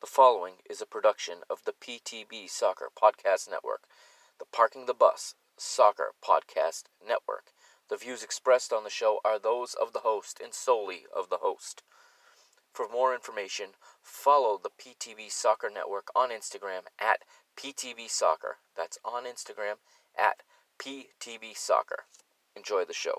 The following is a production of the PTB Soccer Podcast Network, the Parking the Bus Soccer Podcast Network. The views expressed on the show are those of the host and solely of the host. For more information, follow the PTB Soccer Network on Instagram at PTB Soccer. That's on Instagram at PTB Soccer. Enjoy the show.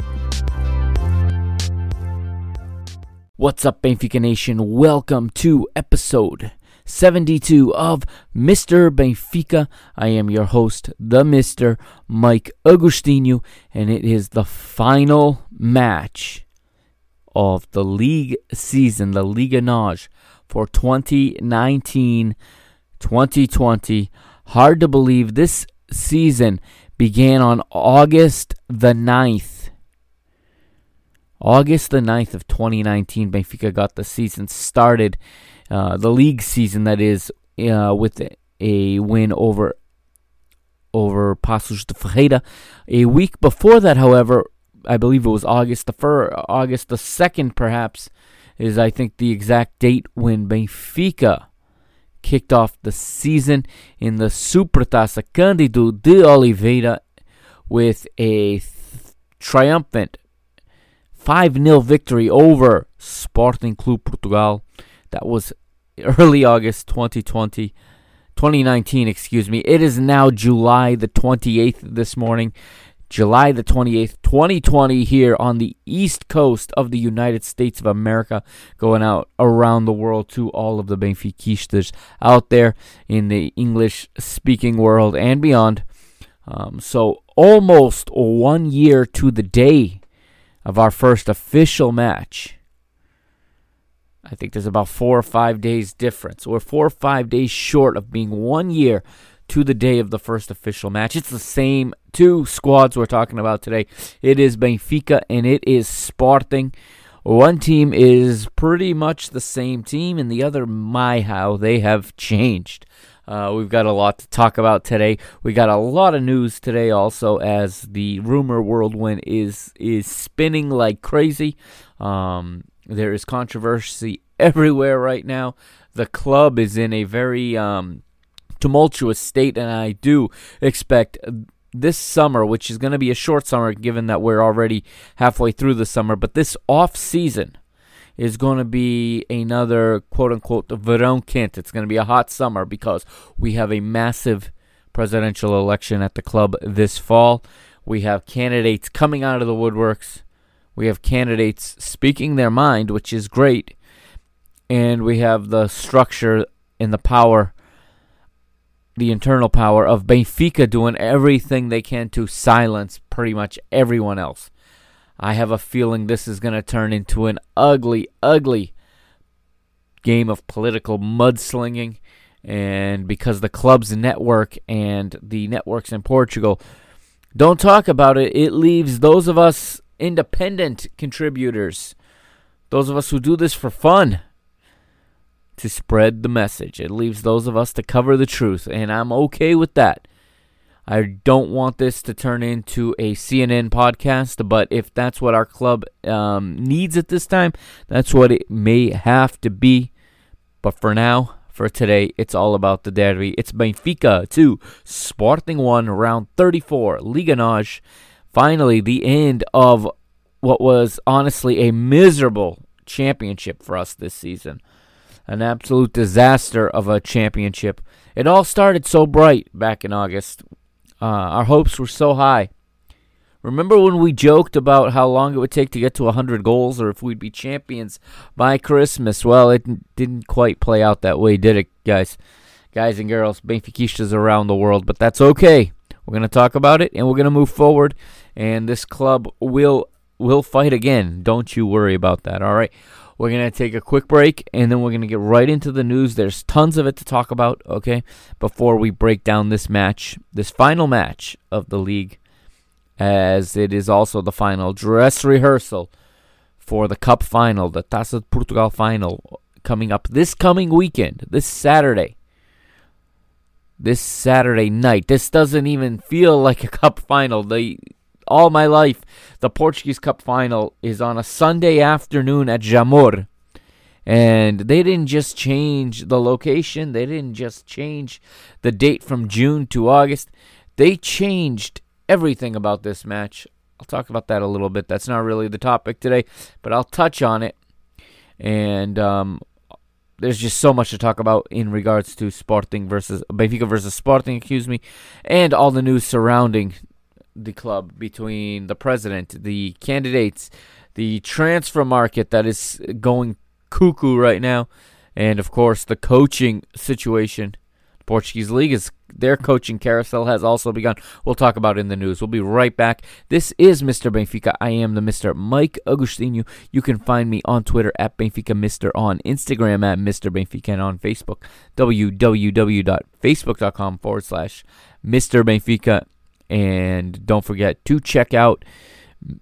What's up, Benfica Nation? Welcome to episode 72 of Mr. Benfica. I am your host, the Mr. Mike Agostinho, and it is the final match of the league season, the Liga NOS for 2019 2020. Hard to believe this season began on August the 9th. August the 9th of 2019, Benfica got the season started, uh, the league season that is, uh, with a win over over Paços de Ferreira. A week before that, however, I believe it was August the fir- August the second, perhaps, is I think the exact date when Benfica kicked off the season in the Supertaça Cândido de Oliveira with a th- triumphant 5 0 victory over Sporting Clube Portugal. That was early August 2020. 2019, excuse me. It is now July the 28th this morning. July the 28th, 2020, here on the east coast of the United States of America, going out around the world to all of the Benfiquistas out there in the English speaking world and beyond. Um, so, almost one year to the day of our first official match. I think there's about four or five days difference. We're four or five days short of being one year to the day of the first official match. It's the same two squads we're talking about today. It is Benfica and it is Sporting. One team is pretty much the same team, and the other, my how they have changed. Uh, we've got a lot to talk about today. We got a lot of news today, also, as the rumor whirlwind is is spinning like crazy. Um, there is controversy everywhere right now. The club is in a very um, tumultuous state, and I do expect this summer, which is going to be a short summer given that we're already halfway through the summer, but this off season is going to be another quote unquote verão. It's going to be a hot summer because we have a massive presidential election at the club this fall. We have candidates coming out of the woodworks. We have candidates speaking their mind, which is great. And we have the structure and the power the internal power of Benfica doing everything they can to silence pretty much everyone else. I have a feeling this is going to turn into an ugly, ugly game of political mudslinging. And because the club's network and the networks in Portugal don't talk about it, it leaves those of us independent contributors, those of us who do this for fun, to spread the message. It leaves those of us to cover the truth, and I'm okay with that. I don't want this to turn into a CNN podcast, but if that's what our club um, needs at this time, that's what it may have to be. But for now, for today, it's all about the derby. It's Benfica 2, Sporting 1, round 34, Liga NOS. Finally, the end of what was honestly a miserable championship for us this season an absolute disaster of a championship. It all started so bright back in August. Uh, our hopes were so high. Remember when we joked about how long it would take to get to 100 goals or if we'd be champions by Christmas? Well, it didn't quite play out that way, did it, guys? guys and girls, Benfiquistas around the world, but that's okay. We're going to talk about it and we're going to move forward and this club will will fight again. Don't you worry about that. All right. We're going to take a quick break and then we're going to get right into the news. There's tons of it to talk about, okay? Before we break down this match, this final match of the league as it is also the final dress rehearsal for the cup final, the Taça de Portugal final coming up this coming weekend, this Saturday this Saturday night. This doesn't even feel like a cup final. The all my life, the Portuguese Cup final is on a Sunday afternoon at Jamor. And they didn't just change the location, they didn't just change the date from June to August. They changed everything about this match. I'll talk about that a little bit. That's not really the topic today, but I'll touch on it. And um, there's just so much to talk about in regards to Sporting versus Benfica versus Sporting, excuse me, and all the news surrounding the club between the president, the candidates, the transfer market that is going cuckoo right now, and of course the coaching situation Portuguese league is their coaching carousel has also begun. We'll talk about in the news. We'll be right back. This is Mr. Benfica. I am the Mr. Mike Agostinho. You can find me on Twitter at Benfica Mister, on Instagram at Mr. Benfica, and on Facebook, www.facebook.com forward slash Mr. Benfica. And don't forget to check out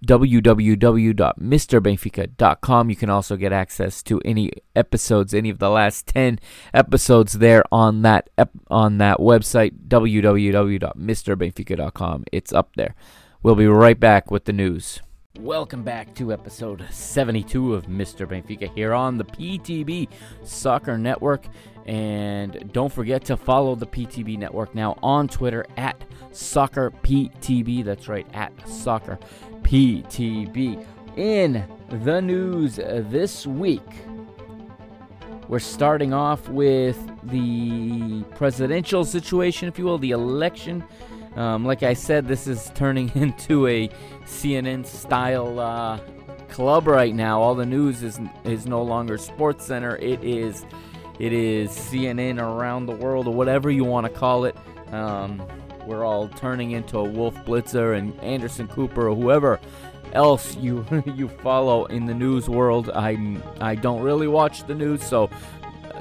www.mrbenfica.com. You can also get access to any episodes, any of the last 10 episodes there on that on that website www.mrbenfica.com. It's up there. We'll be right back with the news. Welcome back to episode 72 of Mr. Benfica here on the PTB Soccer Network. And don't forget to follow the PTB Network now on Twitter at SoccerPTB. That's right, at Soccer PTB. In the news this week, we're starting off with the presidential situation, if you will, the election. Um, like I said, this is turning into a CNN style uh, club right now. All the news is is no longer Sports Center. It is it is CNN around the world or whatever you want to call it. Um, we're all turning into a Wolf Blitzer and Anderson Cooper or whoever else you you follow in the news world. I I don't really watch the news, so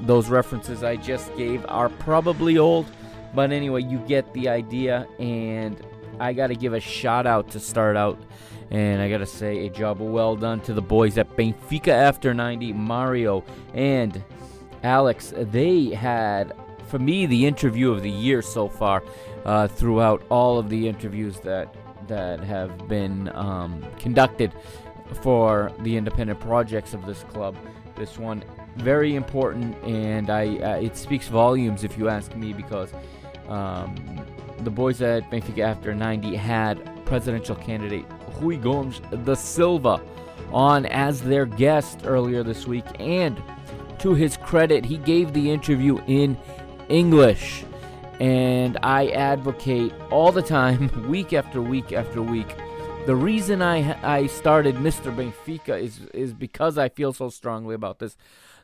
those references I just gave are probably old. But anyway, you get the idea, and I got to give a shout out to start out. And I got to say, a job well done to the boys at Benfica After 90, Mario and Alex. They had, for me, the interview of the year so far uh, throughout all of the interviews that that have been um, conducted for the independent projects of this club. This one very important, and I uh, it speaks volumes if you ask me because um, the boys at Benfica after 90 had presidential candidate Rui Gomes da Silva on as their guest earlier this week, and to his credit, he gave the interview in English and I advocate all the time, week after week after week. The reason I I started Mr. Benfica is is because I feel so strongly about this.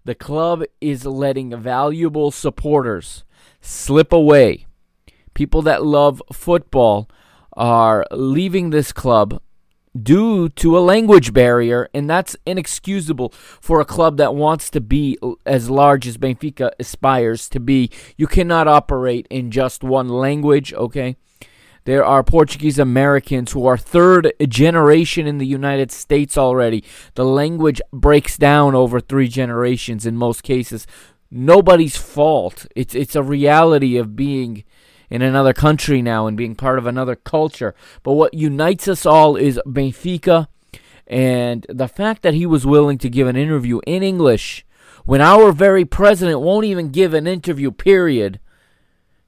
The club is letting valuable supporters slip away. People that love football are leaving this club due to a language barrier, and that's inexcusable for a club that wants to be as large as Benfica aspires to be. You cannot operate in just one language, okay? There are Portuguese Americans who are third generation in the United States already. The language breaks down over three generations in most cases. Nobody's fault. It's it's a reality of being in another country now and being part of another culture. But what unites us all is Benfica and the fact that he was willing to give an interview in English when our very president won't even give an interview, period.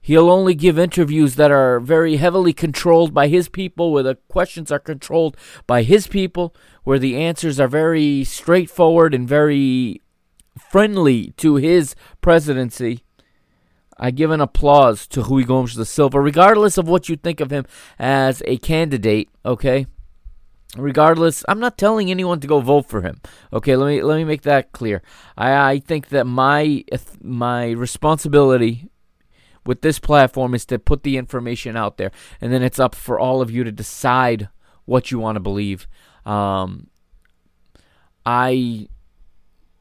He'll only give interviews that are very heavily controlled by his people, where the questions are controlled by his people, where the answers are very straightforward and very friendly to his presidency. I give an applause to Rui Gomes da Silva, regardless of what you think of him as a candidate. Okay, regardless, I'm not telling anyone to go vote for him. Okay, let me let me make that clear. I, I think that my my responsibility with this platform is to put the information out there, and then it's up for all of you to decide what you want to believe. Um, I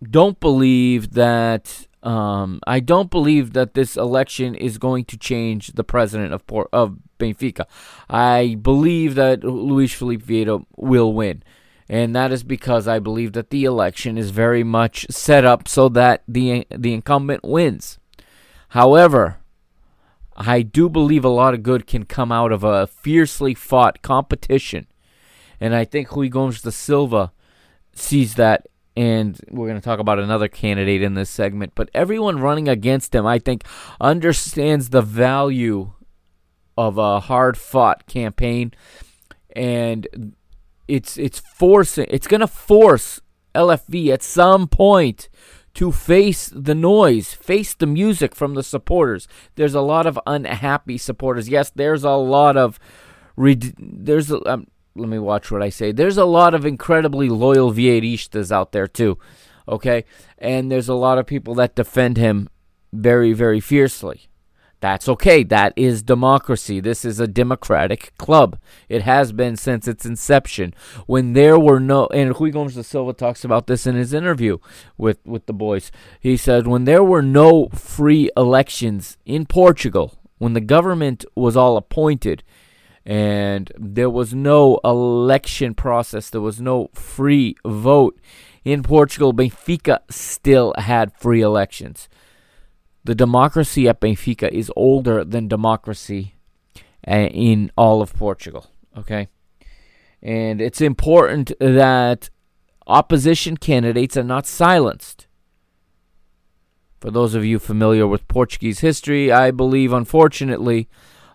don't believe that um, I don't believe that this election is going to change the president of Port- of Benfica. I believe that Luis Filipe Vieira will win. And that is because I believe that the election is very much set up so that the the incumbent wins. However, I do believe a lot of good can come out of a fiercely fought competition. And I think Rui Gomes da Silva sees that and we're going to talk about another candidate in this segment, but everyone running against him, I think, understands the value of a hard fought campaign and it's it's forcing it's going to force LFV at some point to face the noise, face the music from the supporters. There's a lot of unhappy supporters. Yes, there's a lot of there's a, um, let me watch what I say. There's a lot of incredibly loyal Vieiristas out there too. Okay? And there's a lot of people that defend him very very fiercely. That's okay. That is democracy. This is a democratic club. It has been since its inception. When there were no, and Rui Gomes da Silva talks about this in his interview with, with the boys. He said, when there were no free elections in Portugal, when the government was all appointed, and there was no election process, there was no free vote in Portugal, Benfica still had free elections. The democracy at Benfica is older than democracy uh, in all of Portugal. Okay. And it's important that opposition candidates are not silenced. For those of you familiar with Portuguese history, I believe, unfortunately,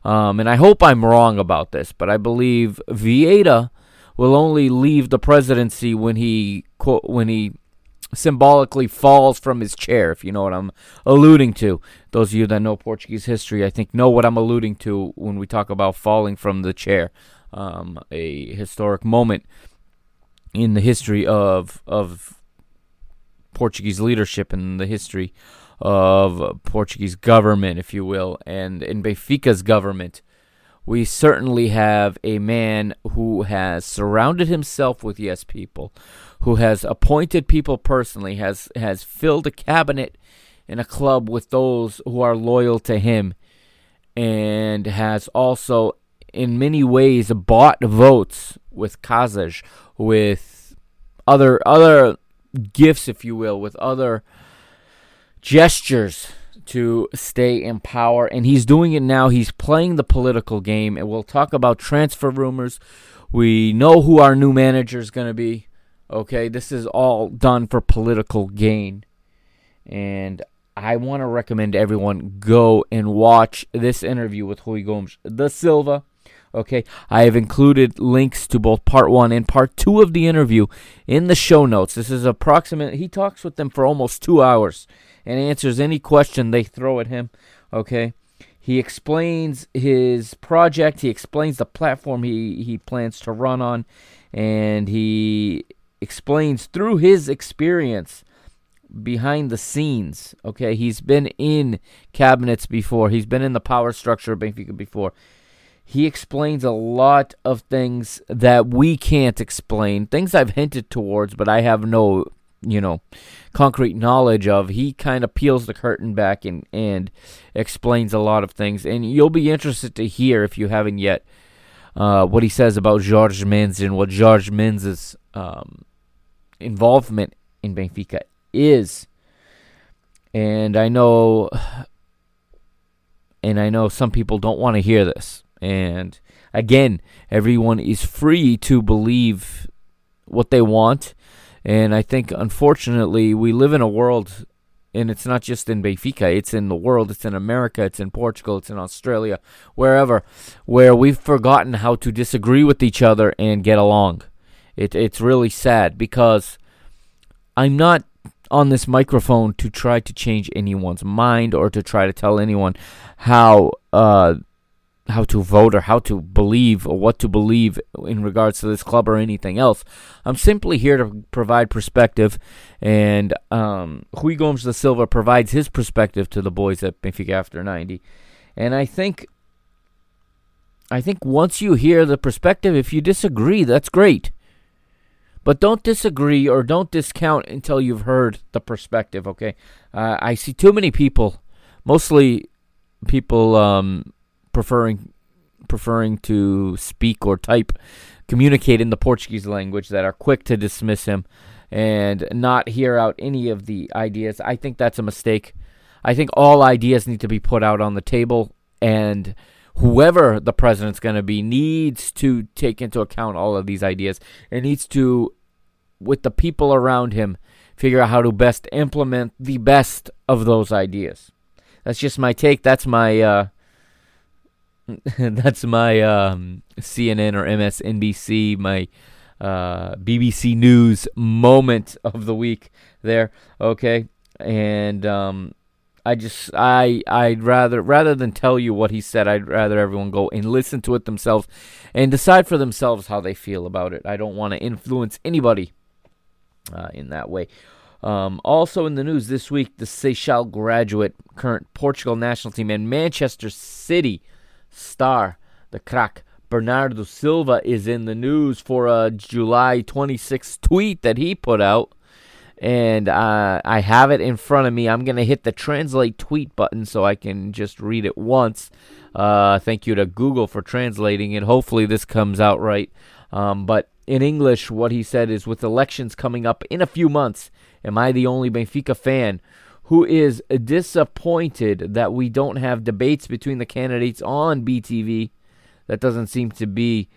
um, and I hope I'm wrong about this, but I believe Vieira will only leave the presidency when he when he symbolically falls from his chair, if you know what I'm alluding to. Those of you that know Portuguese history, I think, know what I'm alluding to when we talk about falling from the chair. Um, a historic moment in the history of of Portuguese leadership and the history of Portuguese government, if you will, and in Benfica's government. We certainly have a man who has surrounded himself with yes people, who has appointed people personally, has has filled a cabinet in a club with those who are loyal to him, and has also, in many ways, bought votes with Casas, with other other gifts, if you will, with other gestures to stay in power, and he's doing it now. He's playing the political game, and we'll talk about transfer rumors. We know who our new manager is going to be. Okay, this is all done for political gain. And I want to recommend everyone go and watch this interview with Rui Gomes da Silva. Okay, I have included links to both part one and part two of the interview in the show notes. This is approximate. He talks with them for almost two hours and answers any question they throw at him. Okay, he explains his project. He explains the platform he he plans to run on, and he explains through his experience behind the scenes. Okay, he's been in cabinets before. He's been in the power structure of Benfica before. He explains a lot of things that we can't explain. Things I've hinted towards, but I have no, you know, concrete knowledge of. He kind of peels the curtain back and and explains a lot of things. And you'll be interested to hear if you haven't yet. Uh, what he says about Jorge Mendes and what Jorge Mendes' um, involvement in Benfica is. And I know and I know some people don't want to hear this. And again, everyone is free to believe what they want. And I think unfortunately we live in a world and it's not just in Benfica, it's in the world, it's in America, it's in Portugal, it's in Australia, wherever, where we've forgotten how to disagree with each other and get along. It, it's really sad because I'm not on this microphone to try to change anyone's mind or to try to tell anyone how uh, how to vote or how to believe or what to believe in regards to this club or anything else. I'm simply here to provide perspective, and um, Rui Gomes da Silva provides his perspective to the boys at Benfica After 90. And I think I think once you hear the perspective, if you disagree, that's great. But don't disagree or don't discount until you've heard the perspective, okay? Uh, I see too many people, mostly people um, preferring preferring to speak or type, communicate in the Portuguese language that are quick to dismiss him and not hear out any of the ideas. I think that's a mistake. I think all ideas need to be put out on the table and whoever the president's going to be needs to take into account all of these ideas and needs to with the people around him figure out how to best implement the best of those ideas that's just my take that's my uh that's my um, CNN or MSNBC, my uh, BBC News moment of the week there. Okay, and um, I just I I'd rather rather than tell you what he said, I'd rather everyone go and listen to it themselves and decide for themselves how they feel about it. I don't want to influence anybody uh, in that way. Um, also in the news this week, the Seixal graduate, current Portugal national team, and Manchester City star, the crack Bernardo Silva, is in the news for a July 26th tweet that he put out and uh, I have it in front of me. I'm going to hit the translate tweet button so I can just read it once. Uh, thank you to Google for translating it. Hopefully, this comes out right. Um, but in English, what he said is with elections coming up in a few months, am I the only Benfica fan who is disappointed that we don't have debates between the candidates on BTV? That doesn't seem to be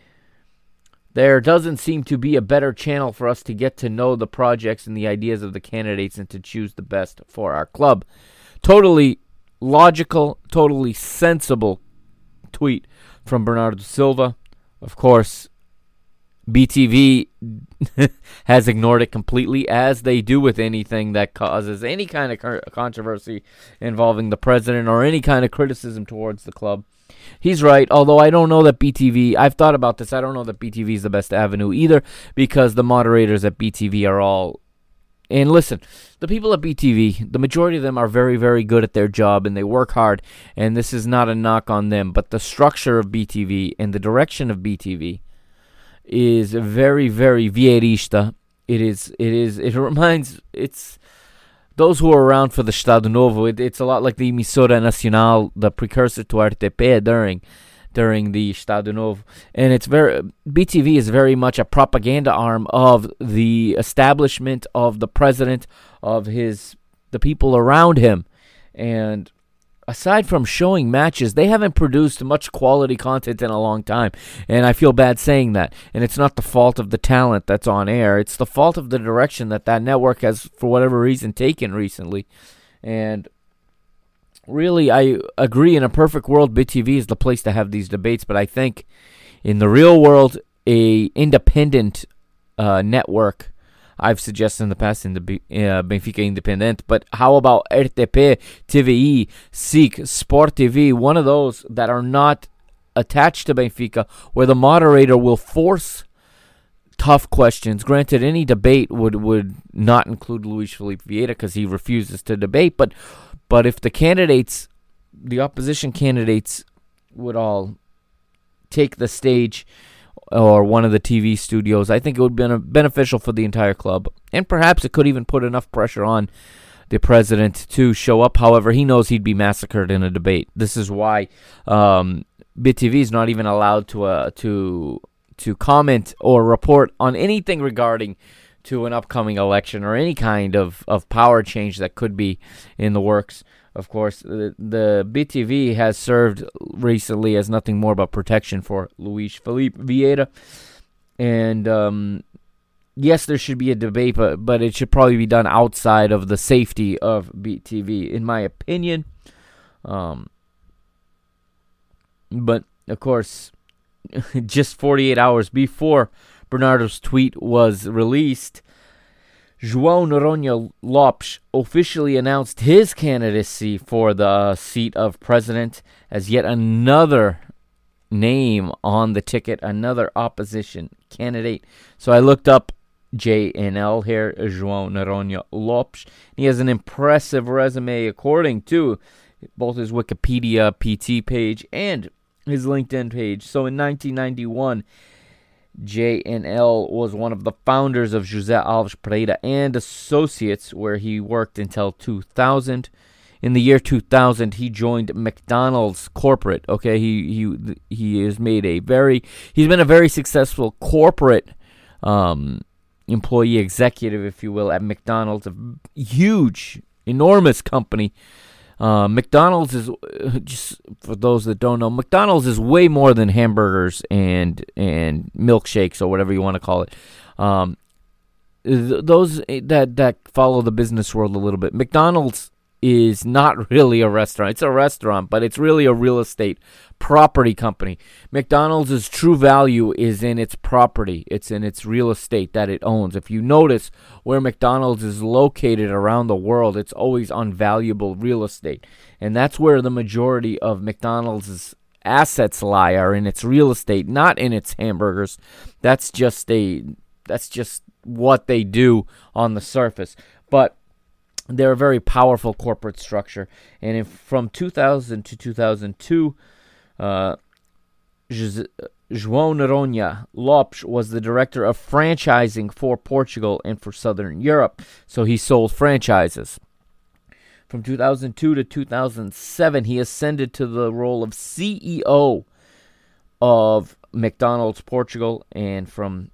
there doesn't seem to be a better channel for us to get to know the projects and the ideas of the candidates and to choose the best for our club. Totally logical, totally sensible tweet from Bernardo Silva. Of course, BTV has ignored it completely, as they do with anything that causes any kind of controversy involving the president or any kind of criticism towards the club. He's right, although I don't know that BTV, I've thought about this, I don't know that BTV is the best avenue either because the moderators at BTV are all. And listen, the people at BTV, the majority of them are very, very good at their job and they work hard. And this is not a knock on them, but the structure of BTV and the direction of BTV is very, very vieirista. It is, it is, it reminds, it's those who are around for the Estado Novo, it, it's a lot like the Emissora Nacional, the precursor to RTP during during the Estado Novo. And it's very BTV is very much a propaganda arm of the establishment of the president of his the people around him. And aside from showing matches, they haven't produced much quality content in a long time. And I feel bad saying that. And it's not the fault of the talent that's on air, it's the fault of the direction that that network has, for whatever reason, taken recently. And really, I agree in a perfect world, BTV is the place to have these debates. But I think in the real world, a independent uh, network I've suggested in the past in the uh, Benfica Independent. But how about RTP, TVI, SIC, Sport TV, one of those that are not attached to Benfica, where the moderator will force tough questions. Granted, any debate would, would not include Luis Filipe Vieira because he refuses to debate. But but if the candidates, the opposition candidates, would all take the stage or one of the TV studios. I think it would be beneficial for the entire club. And perhaps it could even put enough pressure on the president to show up. However, he knows he'd be massacred in a debate. This is why um, BTV is not even allowed to uh, to to comment or report on anything regarding to an upcoming election or any kind of, of power change that could be in the works. Of course, the, the BTV has served recently as nothing more but protection for Luis Filipe Vieira. And um, yes, there should be a debate, but, but it should probably be done outside of the safety of BTV, in my opinion. Um, but of course, just 48 hours before Bernardo's tweet was released, João Noronha Lopes officially announced his candidacy for the uh, seat of president as yet another name on the ticket, another opposition candidate. So I looked up JNL here, João Noronha Lopes. He has an impressive resume according to both his Wikipedia PT page and his LinkedIn page. So in 1991, JNL was one of the founders of José Alves Pereira and Associates, where he worked until 2000. In the year 2000, he joined McDonald's corporate. Okay, he he he has made a very he's been a very successful corporate um, employee executive, if you will, at McDonald's, a huge, enormous company. Uh, McDonald's is uh, just for those that don't know, McDonald's is way more than hamburgers and and milkshakes or whatever you want to call it. Um, th- those eh, that that follow the business world a little bit, McDonald's is not really a restaurant. It's a restaurant, but it's really a real estate property company. McDonald's true value is in its property. It's in its real estate that it owns. If you notice where McDonald's is located around the world, it's always on valuable real estate. And that's where the majority of McDonald's assets lie are in its real estate, not in its hamburgers. That's just a that's just what they do on the surface. But they're a very powerful corporate structure. And from 2000 to 2002, uh, João Noronha Lopes was the director of franchising for Portugal and for Southern Europe. So he sold franchises. From 2002 to 2007, he ascended to the role of CEO of McDonald's Portugal, and from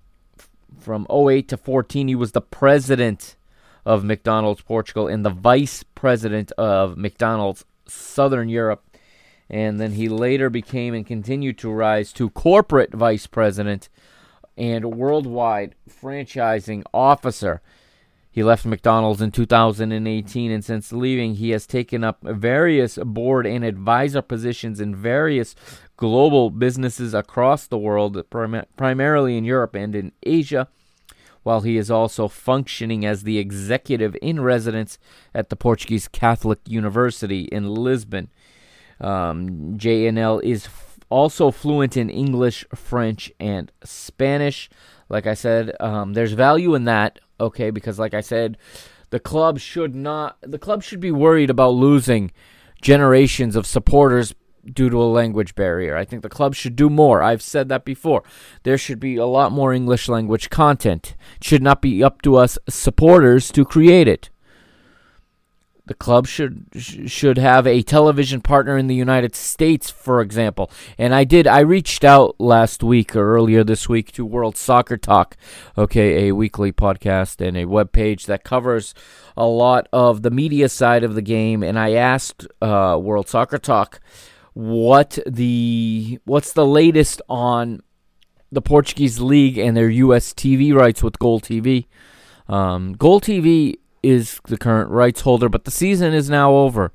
from 08 to 14, he was the president of McDonald's Portugal and the vice president of McDonald's Southern Europe. And then he later became and continued to rise to corporate vice president and worldwide franchising officer. He left McDonald's in 2018, and since leaving, he has taken up various board and advisor positions in various global businesses across the world, prim- primarily in Europe and in Asia while he is also functioning as the executive in residence at the Portuguese Catholic University in Lisbon. Um, JNL is f- also fluent in English, French, and Spanish. Like I said, um, there's value in that, okay, because like I said, the club should not, the club should be worried about losing generations of supporters due to a language barrier. I think the club should do more. I've said that before. There should be a lot more English language content. It should not be up to us supporters to create it. The club should should have a television partner in the United States, for example. And I did. I reached out last week or earlier this week to World Soccer Talk, okay, a weekly podcast and a web page that covers a lot of the media side of the game. And I asked uh, World Soccer Talk what the what's the latest on the Portuguese league and their U.S. TV rights with Gol TV. Um, Gol TV is the current rights holder, but the season is now over.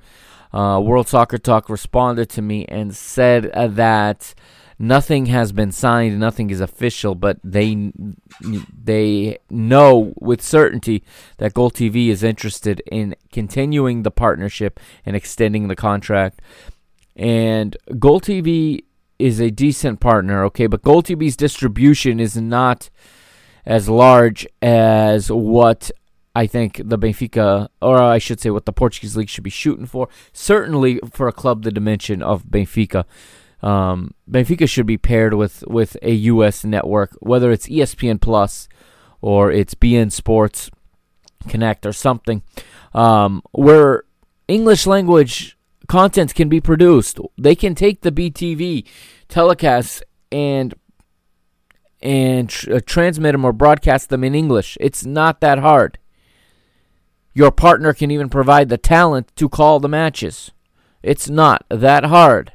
Uh, World Soccer Talk responded to me and said uh, that nothing has been signed, nothing is official, but they they know with certainty that Gol TV is interested in continuing the partnership and extending the contract. And Gol TV is a decent partner, okay, but Gol TV's distribution is not as large as what I think the Benfica, or I should say, what the Portuguese league should be shooting for. Certainly for a club the dimension of Benfica. Um, Benfica should be paired with, with a U.S. network, whether it's ESPN Plus or it's beIN Sports Connect or something, um, where English language content can be produced. They can take the BTV telecasts and and tr- uh, transmit them or broadcast them in English. It's not that hard. Your partner can even provide the talent to call the matches. It's not that hard.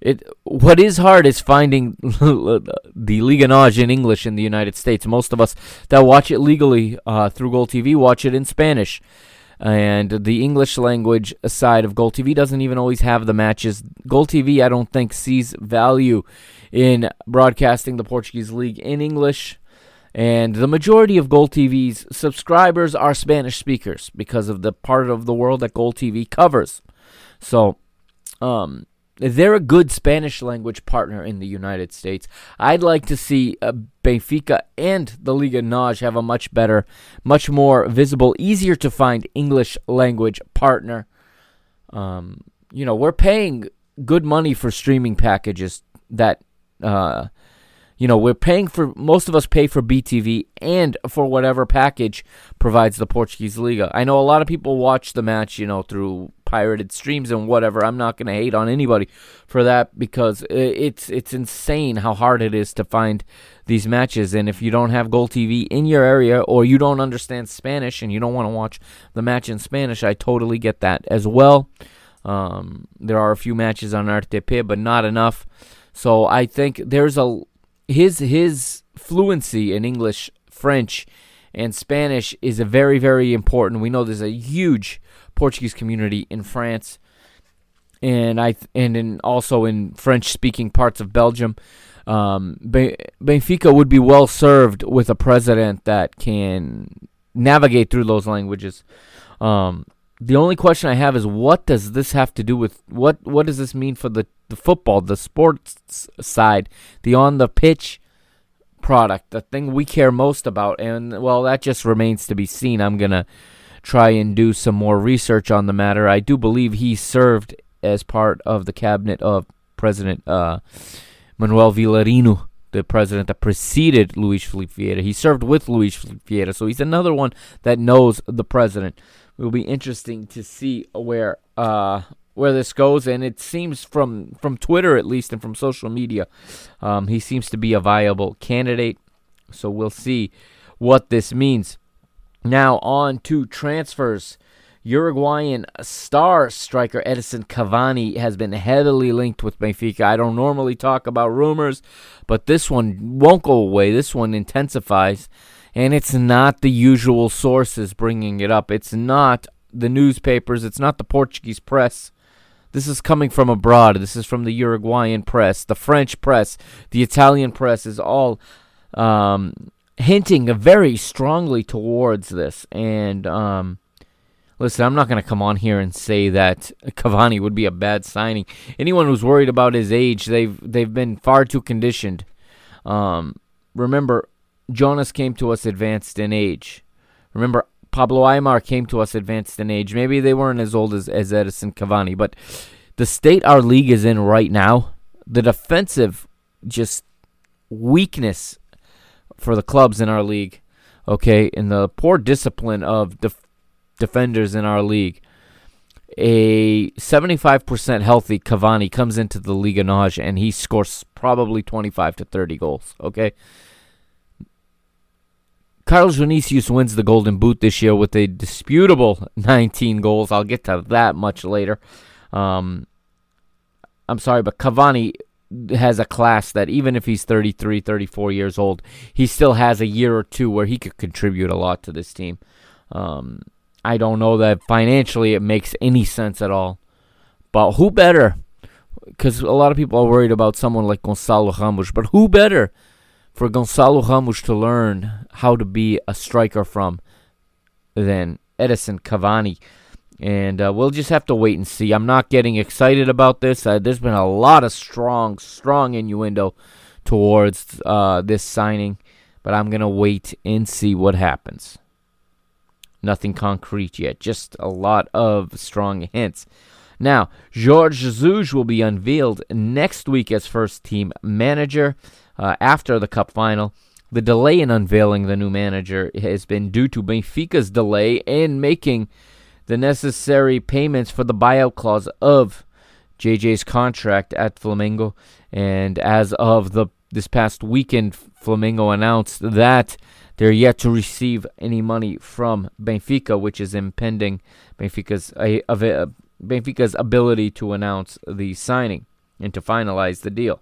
It what is hard is finding the Liga NOS in English in the United States. Most of us that watch it legally uh, through Gol TV watch it in Spanish. And the English language side of Gol TV doesn't even always have the matches. Gol TV, I don't think, sees value in broadcasting the Portuguese league in English. And the majority of Gol TV's subscribers are Spanish speakers because of the part of the world that Gol TV covers. So, um, they're a good Spanish language partner in the United States. I'd like to see uh, Benfica and the Liga NOS have a much better, much more visible, easier to find English language partner. Um, you know, we're paying good money for streaming packages that uh, you know, we're paying for most of us pay for BTV and for whatever package provides the Portuguese Liga. I know a lot of people watch the match, you know, through pirated streams and whatever. I'm not going to hate on anybody for that because it's it's insane how hard it is to find these matches and if you don't have Gol TV in your area or you don't understand Spanish and you don't want to watch the match in Spanish, I totally get that as well. Um, there are a few matches on RTP, but not enough. So I think there's a his his fluency in English, French, and Spanish is a very very important. We know there's a huge Portuguese community in France, and I and in also in French speaking parts of Belgium. Um, Benfica would be well served with a president that can navigate through those languages. Um, the only question I have is what does this have to do with what what does this mean for the, the football, the sports side, the on the pitch product, the thing we care most about? And well, that just remains to be seen. I'm gonna try and do some more research on the matter. I do believe he served as part of the cabinet of President uh, Manuel Vilarinho, the president that preceded Luis Filipe Vieira. He served with Luis Filipe Vieira, so he's another one that knows the president it will be interesting to see where uh, where this goes. And it seems from from Twitter at least and from social media, um, he seems to be a viable candidate. So we'll see what this means. Now on to transfers. Uruguayan star striker Edinson Cavani has been heavily linked with Benfica. I don't normally talk about rumors, but this one won't go away. This one intensifies and it's not the usual sources bringing it up. It's not the newspapers, it's not the Portuguese press. This is coming from abroad. This is from the Uruguayan press, the French press, the Italian press is all um, hinting very strongly towards this. And um, listen, I'm not going to come on here and say that Cavani would be a bad signing. Anyone who's worried about his age, they've they've been far too conditioned. Um, remember, Jonas came to us advanced in age. Remember, Pablo Aimar came to us advanced in age. Maybe they weren't as old as, as Edinson Cavani, but the state our league is in right now, the defensive just weakness for the clubs in our league, okay, and the poor discipline of def- defenders in our league. A 75% healthy Cavani comes into the Liga NOS and he scores probably 25 to 30 goals, okay? Carlos Vinicius wins the Golden Boot this year with a disputable 19 goals. I'll get to that much later. Um, I'm sorry, but Cavani has a class that even if he's 33, 34 years old, he still has a year or two where he could contribute a lot to this team. Um, I don't know that financially it makes any sense at all. But who better? Because a lot of people are worried about someone like Gonzalo Ramos, but who better for Gonzalo Ramos to learn how to be a striker from than Edinson Cavani. And uh, we'll just have to wait and see. I'm not getting excited about this. Uh, there's been a lot of strong, strong innuendo towards uh, this signing, but I'm to wait and see what happens. Nothing concrete yet, just a lot of strong hints. Now, Jorge Jesus will be unveiled next week as first team manager uh, after the Cup final. The delay in unveiling the new manager has been due to Benfica's delay in making the necessary payments for the buyout clause of JJ's contract at Flamengo. And as of the this past weekend, Flamengo announced that they're yet to receive any money from Benfica, which is impending Benfica's Benfica's ability to announce the signing and to finalize the deal.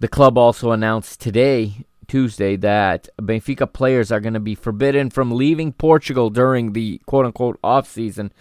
The club also announced today, Tuesday, that Benfica players are going to be forbidden from leaving Portugal during the quote unquote off season,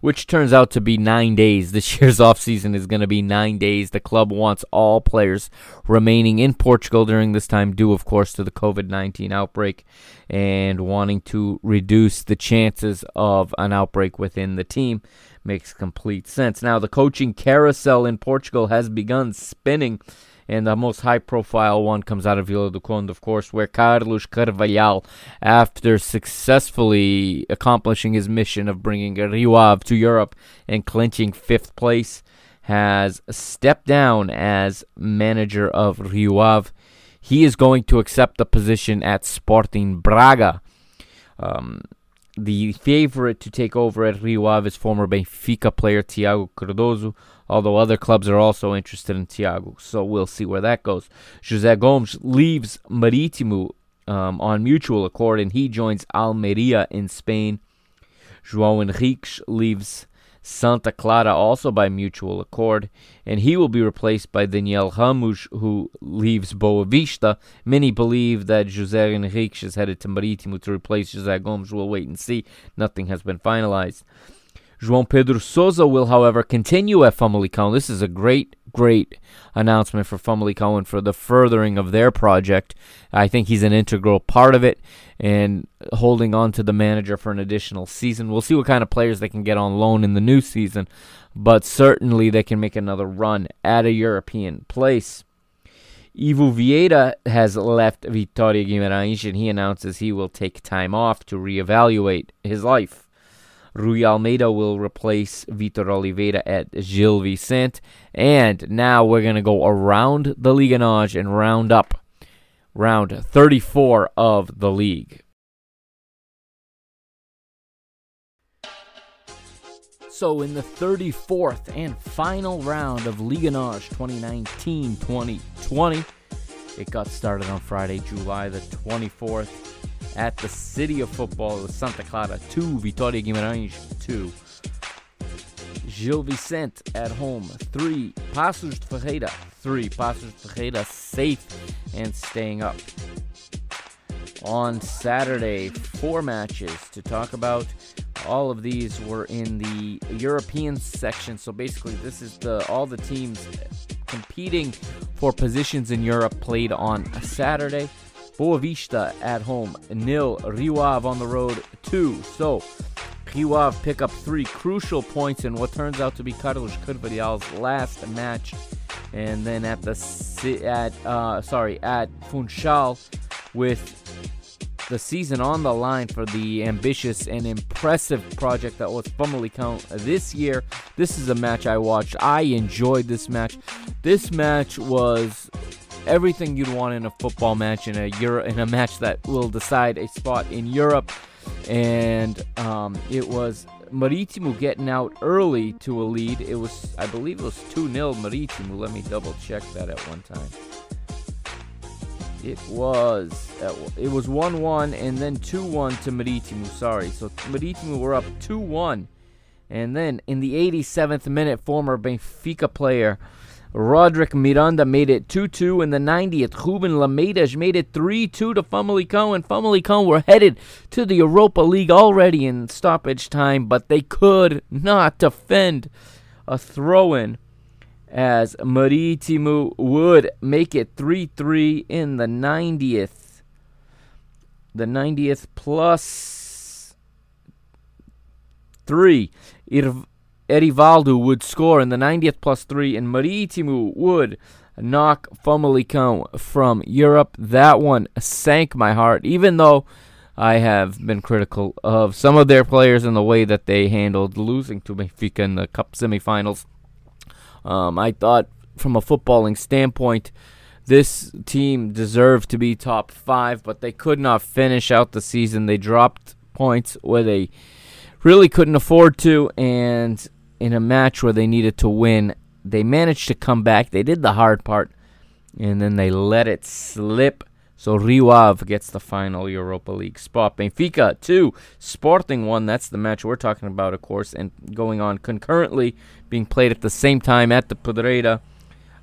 which turns out to be nine days. This year's off season is going to be nine days. The club wants all players remaining in Portugal during this time, due, of course, to the COVID 19 outbreak and wanting to reduce the chances of an outbreak within the team. Makes complete sense. Now, the coaching carousel in Portugal has begun spinning And the most high profile one comes out of Vila do Conde, of course, where Carlos Carvalhal, after successfully accomplishing his mission of bringing Rio Ave to Europe and clinching fifth place, has stepped down as manager of Rio Ave. He is going to accept the position at Sporting Braga. Um, the favorite to take over at Rio Ave is former Benfica player Thiago Cardoso, although other clubs are also interested in Thiago. So we'll see where that goes. José Gomes leaves Marítimo um, on mutual accord and he joins Almeria in Spain. João Henriques leaves Santa Clara also by mutual accord, and he will be replaced by Daniel Ramos, who leaves Boa Vista. Many believe that José Henrique is headed to Marítimo to replace José Gomes. We'll wait and see. Nothing has been finalized. João Pedro Sousa will, however, continue at Famalicão. This is a great, great announcement for Famalicão and for the furthering of their project. I think he's an integral part of it and holding on to the manager for an additional season. We'll see what kind of players they can get on loan in the new season, but certainly they can make another run at a European place. Ivo Vieira has left Vitória Guimarães and he announces he will take time off to reevaluate his life. Rui Almeida will replace Vitor Oliveira at Gil Vicente. And now we're going to go around the Liga NOS and round up round 34 of the league. So, in the 34th and final round of Liga NOS 2019 2020, it got started on Friday, July the 24th at the City of Football Santa Clara 2, Vitória Guimarães 2. Gil Vicente at home 3, Paços de Ferreira 3, Paços de Ferreira safe and staying up. On Saturday, four matches to talk about. All of these were in the European section, so basically, this is the all the teams competing for positions in Europe played on a Saturday. Boa Vista at home, nil. Rio Ave on the road, two. So, Rio Ave pick up three crucial points in what turns out to be Carlos Carvalhal's last match. And then at the at uh, sorry at Funchal with the season on the line for the ambitious and impressive project that was Famalicão this year. This is a match I watched. I enjoyed this match. This match was everything you'd want in a football match in a Euro in a match that will decide a spot in Europe. And um, it was Marítimo getting out early to a lead. It was, I believe, it was two 0 Marítimo. Let me double check that at one time. It was it was one one and then two one to Marítimo. Sorry, so Marítimo were up two one, and then in the 87th minute, former Benfica player Roderick Miranda made it 2 2 in the 90th. Ruben Lameiras made it 3 2 to Famalicão, and Famalicão were headed to the Europa League already in stoppage time, but they could not defend a throw in as Marítimo would make it 3 3 in the 90th. The 90th plus 3. Irv- Erivaldo would score in the 90th plus 3, and Marítimo would knock Famalicão from Europe. That one sank my heart, even though I have been critical of some of their players and the way that they handled losing to Benfica in the Cup semifinals. Um, I thought, from a footballing standpoint, this team deserved to be top five, but they could not finish out the season. They dropped points where they really couldn't afford to, and in a match where they needed to win. They managed to come back. They did the hard part, and then they let it slip. So Rio Ave gets the final Europa League spot. Benfica 2, Sporting 1. That's the match we're talking about, of course, and going on concurrently, being played at the same time at the Pedreira.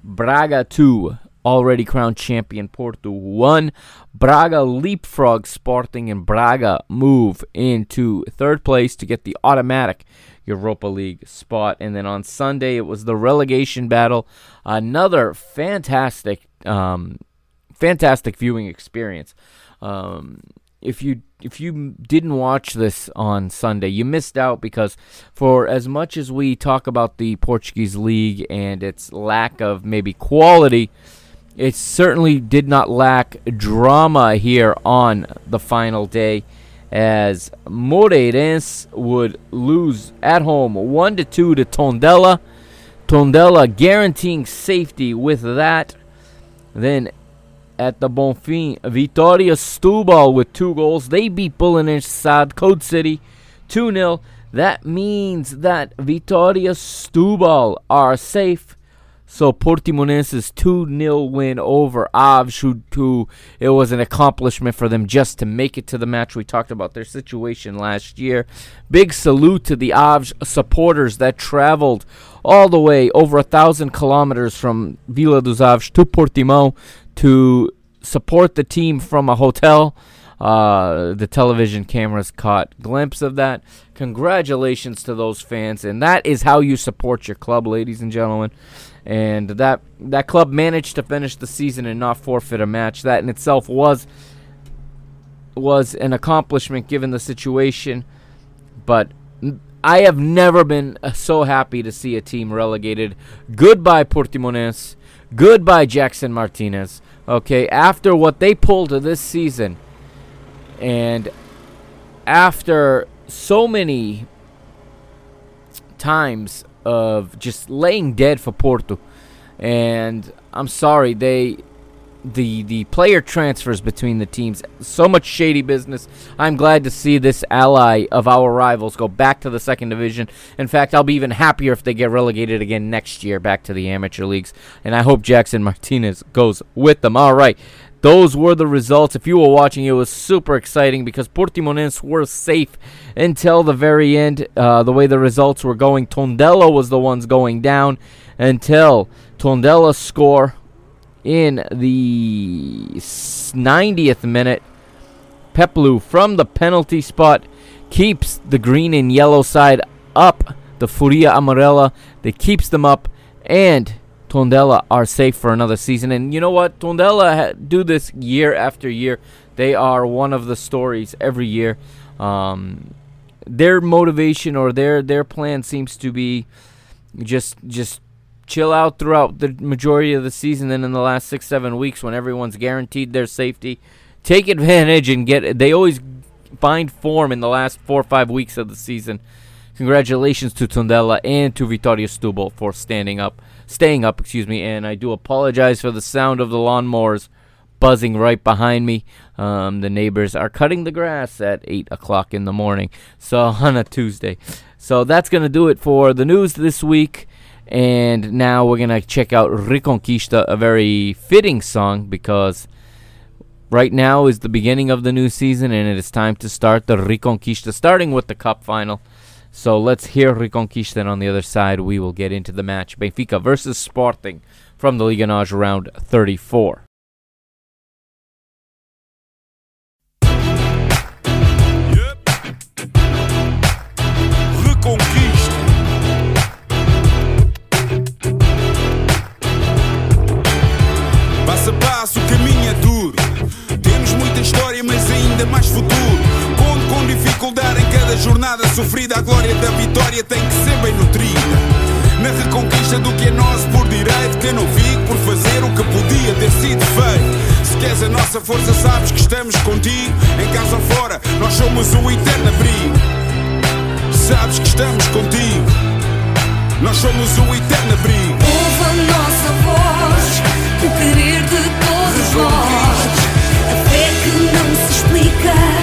Braga 2, already crowned champion Porto 1. Braga leapfrog Sporting, and Braga move into third place to get the automatic Europa League spot. And then on Sunday, it was the relegation battle. Another fantastic, um, fantastic viewing experience. Um, if you if you didn't watch this on Sunday, you missed out because for as much as we talk about the Portuguese league and its lack of maybe quality, it certainly did not lack drama here on the final day as Moreirense would lose at home 1 to 2 to Tondela. Tondela guaranteeing safety with that. Then at the Bonfim, Vitoria Setúbal with two goals. They beat SAD Code City 2 0. That means that Vitoria Setúbal are safe so Portimonense's 2-0 win over who it was an accomplishment for them just to make it to the match. We talked about their situation last year. Big salute to the Aves supporters that traveled all the way over a thousand kilometers from Vila dos Aves to Portimão to support the team from a hotel. Uh, the television cameras caught glimpse of that. Congratulations to those fans, and that is how you support your club, ladies and gentlemen and that that club managed to finish the season and not forfeit a match. That in itself was was an accomplishment given the situation, but I have never been uh, so happy to see a team relegated. Goodbye Portimonense. Goodbye Jackson Martinez. Okay, after what they pulled this season, and after so many times of just laying dead for Porto. And I'm sorry, they the the player transfers between the teams so much shady business. I'm glad to see this ally of our rivals go back to the second division. In fact, I'll be even happier if they get relegated again next year back to the amateur leagues. And I hope Jackson Martinez goes with them. All right. Those were the results. If you were watching, it was super exciting because Portimonense were safe until the very end. Uh, the way the results were going, Tondela was the ones going down until Tondela score in the 90th minute. Pepelu from the penalty spot keeps the green and yellow side up. The Furia Amarela that keeps them up and Tondela are safe for another season. And you know what? Tondela ha- do this year after year. They are one of the stories every year. Um, their motivation or their their plan seems to be just just chill out throughout the majority of the season. Then in the last six seven weeks, when everyone's guaranteed their safety, take advantage and get. They always find form in the last four or five weeks of the season. Congratulations to Tondela and to Vitoria Setúbal for standing up staying up, excuse me, and I do apologize for the sound of the lawnmowers buzzing right behind me. Um, the neighbors are cutting the grass at 8 o'clock in the morning, so on a Tuesday. So that's going to do it for the news this week. And now we're going to check out Reconquista, a very fitting song because right now is the beginning of the new season and it is time to start the Reconquista, starting with the Cup final. So let's hear Reconquista, and on the other side, we will get into the match. Benfica versus Sporting from the Liga NOS round 34. Reconquista. Passo a passo, o caminho é duro. Temos muita história, mas ainda mais futuro dificuldade em cada jornada sofrida. A glória da vitória tem que ser bem nutrida. Na reconquista do que é nosso por direito, que não fico por fazer o que podia ter sido feito. Se queres a nossa força, sabes que estamos contigo. Em casa ou fora, nós somos o eterno abrigo. Sabes que estamos contigo. Nós somos o eterno abrigo. Ouve a nossa voz, o querer de todos nós. A fé que não se explica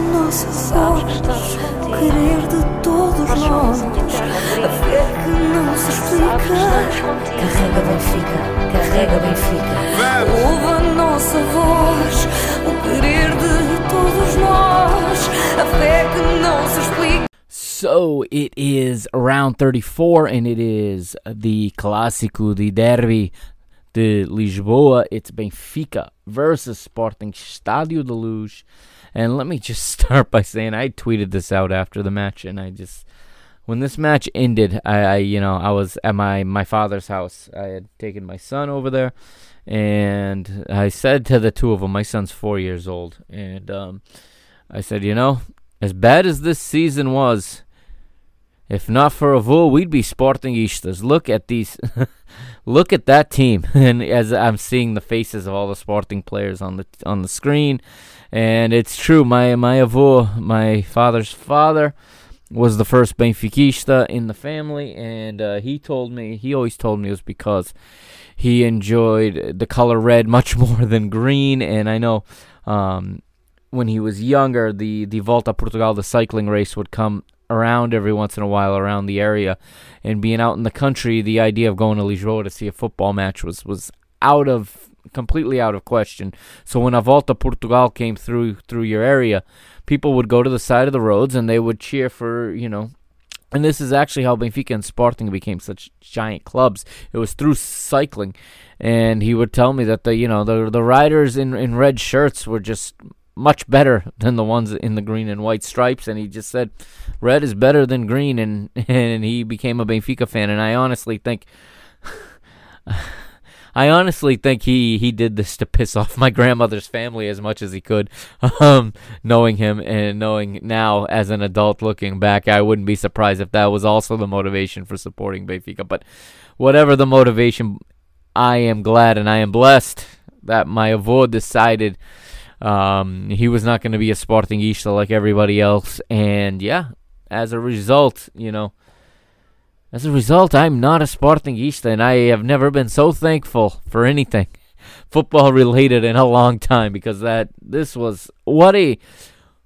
O querer de todos nós. A fé que não se explica. Carrega Benfica, carrega Benfica. Ouve a nossa voz, o querer de todos nós. A fé que não se explica. So it is round 34, and it is the Clásico, the Derby de Lisboa. It's Benfica versus Sporting Estádio de Luz. And let me just start by saying I tweeted this out after the match, and I just when this match ended, I, I you know I was at my my father's house. I had taken my son over there, and I said to the two of them, my son's four years old, and um, I said, you know, as bad as this season was, if not for avô, we'd be Sporting Sportingistas. Look at these, look at that team. And as I'm seeing the faces of all the Sporting players on the on the screen, and it's true. My my avô, my father's father, was the first Benfiquista in the family, and uh, he told me he always told me it was because he enjoyed the color red much more than green. And I know um, when he was younger, the the Volta Portugal, the cycling race, would come around every once in a while around the area, and being out in the country, the idea of going to Lisboa to see a football match was was out of completely out of question. So when a Volta Portugal came through through your area, people would go to the side of the roads and they would cheer for you know. And this is actually how Benfica and Sporting became such giant clubs. It was through cycling, and he would tell me that the you know the the riders in in red shirts were just much better than the ones in the green and white stripes and he just said red is better than green and and he became a Benfica fan and I honestly think I honestly think he he did this to piss off my grandmother's family as much as he could. Um knowing him and knowing now as an adult looking back I wouldn't be surprised if that was also the motivation for supporting Benfica. But whatever the motivation I am glad and I am blessed that my avô decided um, he was not going to be a sporting Sportingista like everybody else, and yeah, as a result, you know, as a result, I'm not a Sportingista, and I have never been so thankful for anything football related in a long time because that this was what a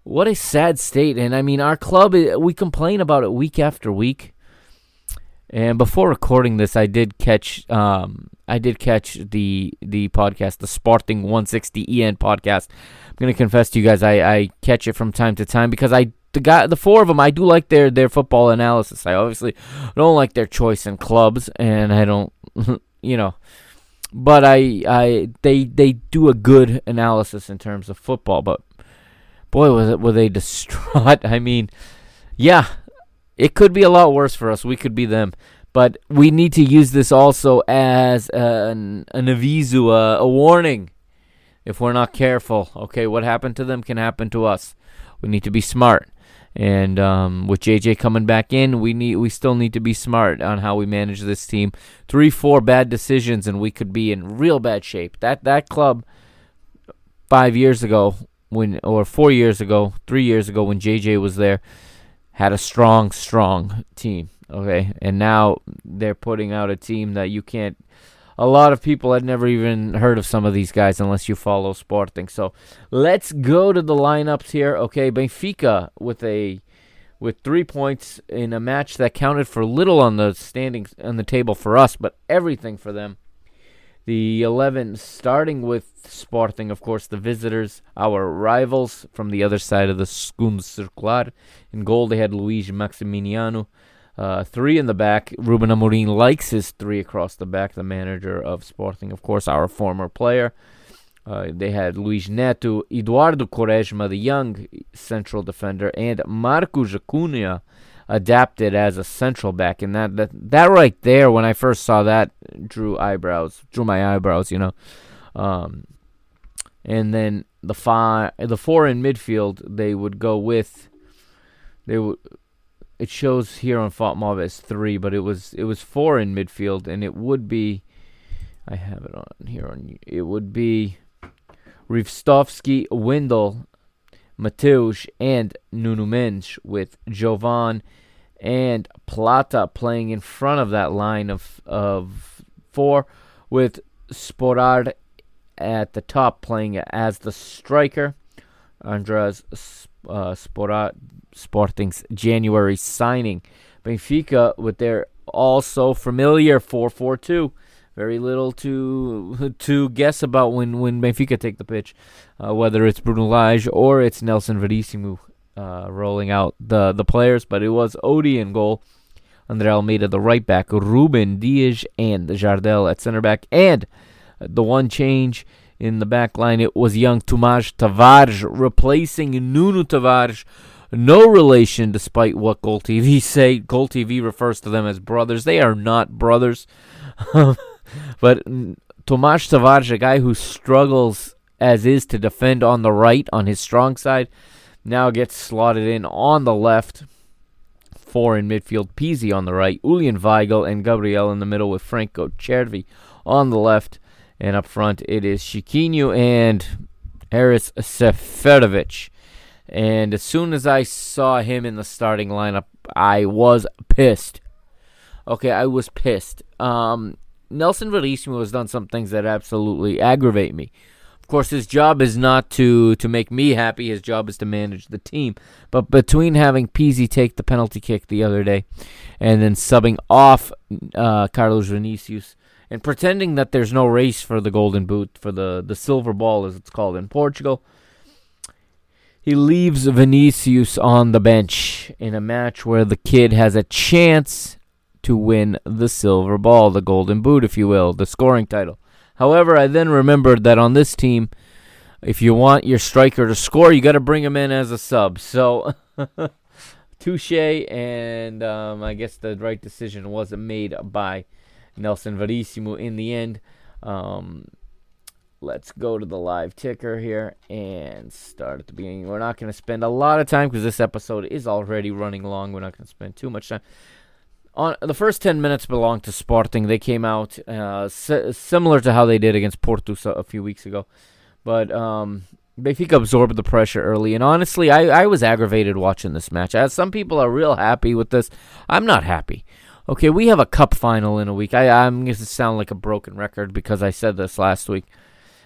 what a sad state, and I mean, our club eh, we complain about it week after week. And before recording this, I did catch um, I did catch the the podcast, the Sporting 160 EN podcast. I'm gonna confess to you guys, I, I catch it from time to time because I the guy the four of them I do like their their football analysis. I obviously don't like their choice in clubs, and I don't you know, but I I they they do a good analysis in terms of football. But boy, was it were they distraught? I mean, yeah, it could be a lot worse for us. We could be them. But we need to use this also as an, an aviso, a, a warning. If we're not careful, okay, what happened to them can happen to us. We need to be smart. And um, with JJ coming back in, we need we still need to be smart on how we manage this team. Three, four bad decisions, and we could be in real bad shape. That that club five years ago, when or four years ago, three years ago, when JJ was there, had a strong, strong team. Okay, and now they're putting out a team that you can't. A lot of people had never even heard of some of these guys unless you follow Sporting. So let's go to the lineups here. Okay, Benfica with a with three points in a match that counted for little on the standings on the table for us, but everything for them. The 11 starting with Sporting, of course, the visitors, our rivals from the other side of the Segundo Circular. In goal, they had Luis Maximiliano. Uh, three in the back. Ruben Amorim likes his three across the back. The manager of Sporting, of course, our former player. Uh, they had Luis Neto, Eduardo Quaresma, the young central defender, and Marcos Acuna adapted as a central back. And that, that that right there, when I first saw that, drew eyebrows, drew my eyebrows, you know. Um, and then the five, the four in midfield, they would go with. They would it shows here on FotMob as three, but it was it was four in midfield, and it would be. I have it on here on. It would be Ristovski, Wendel, Matheus, and Nuno Mendes with Jovane and Plata playing in front of that line of of four, with Sporar at the top, playing as the striker. Andras uh, Sporting's January signing. Benfica with their also familiar 4-4-2. Very little to to guess about when, when Benfica take the pitch, uh, whether it's Bruno Lage or it's Nelson Verissimo uh, rolling out the, the players. But it was Odi in goal, Andre Almeida the right back, Ruben Dias and Jardel at center back, and the one change in the back line it was young Tomas Tavares replacing Nuno Tavares no relation, despite what Goal TV say. Goal TV refers to them as brothers. They are not brothers. Um, but Tomas Tavares, a guy who struggles as is to defend on the right on his strong side, now gets slotted in on the left. Four in midfield, Pizzi on the right, Julian Weigl and Gabriel in the middle with Franco Cervi on the left. And up front, it is Chiquinho and Haris Seferovic. And as soon as I saw him in the starting lineup, I was pissed. Okay, I was pissed. Um, Nelson Verissimo has done some things that absolutely aggravate me. Of course, his job is not to, to make me happy. His job is to manage the team. But between having Pizzi take the penalty kick the other day and then subbing off uh, Carlos Vinicius and pretending that there's no race for the golden boot, for the, the silver ball as it's called in Portugal – he leaves Vinicius on the bench in a match where the kid has a chance to win the silver ball, the golden boot, if you will, the scoring title. However, I then remembered that on this team, if you want your striker to score, you got to bring him in as a sub. So, touche, and um, I guess the right decision wasn't made by Nelson Verissimo in the end. Um, let's go to the live ticker here and start at the beginning. We're not going to spend a lot of time because this episode is already running long. We're not going to spend too much time. On the first 10 minutes belong to Sporting. They came out uh, similar to how they did against Porto a few weeks ago. But um, Benfica absorbed the pressure early. And honestly, I, I was aggravated watching this match. As some people are real happy with this, I'm not happy. Okay, we have a cup final in a week. I, I'm going to sound like a broken record because I said this last week.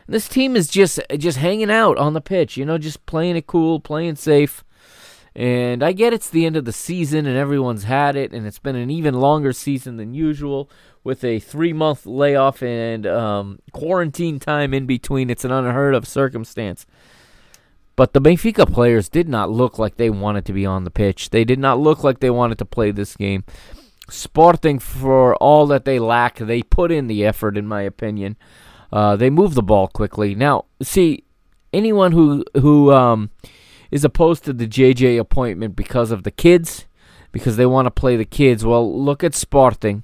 This team is just just hanging out on the pitch, you know, just playing it cool, playing safe. And I get it's the end of the season and everyone's had it, and it's been an even longer season than usual with a three month layoff and um, quarantine time in between. It's an unheard of circumstance. But the Benfica players did not look like they wanted to be on the pitch. They did not look like they wanted to play this game. Sporting, for all that they lack, they put in the effort, in my opinion. Uh, they move the ball quickly. Now, see, anyone who who um, is opposed to the JJ appointment because of the kids, because they want to play the kids, well, look at Sporting.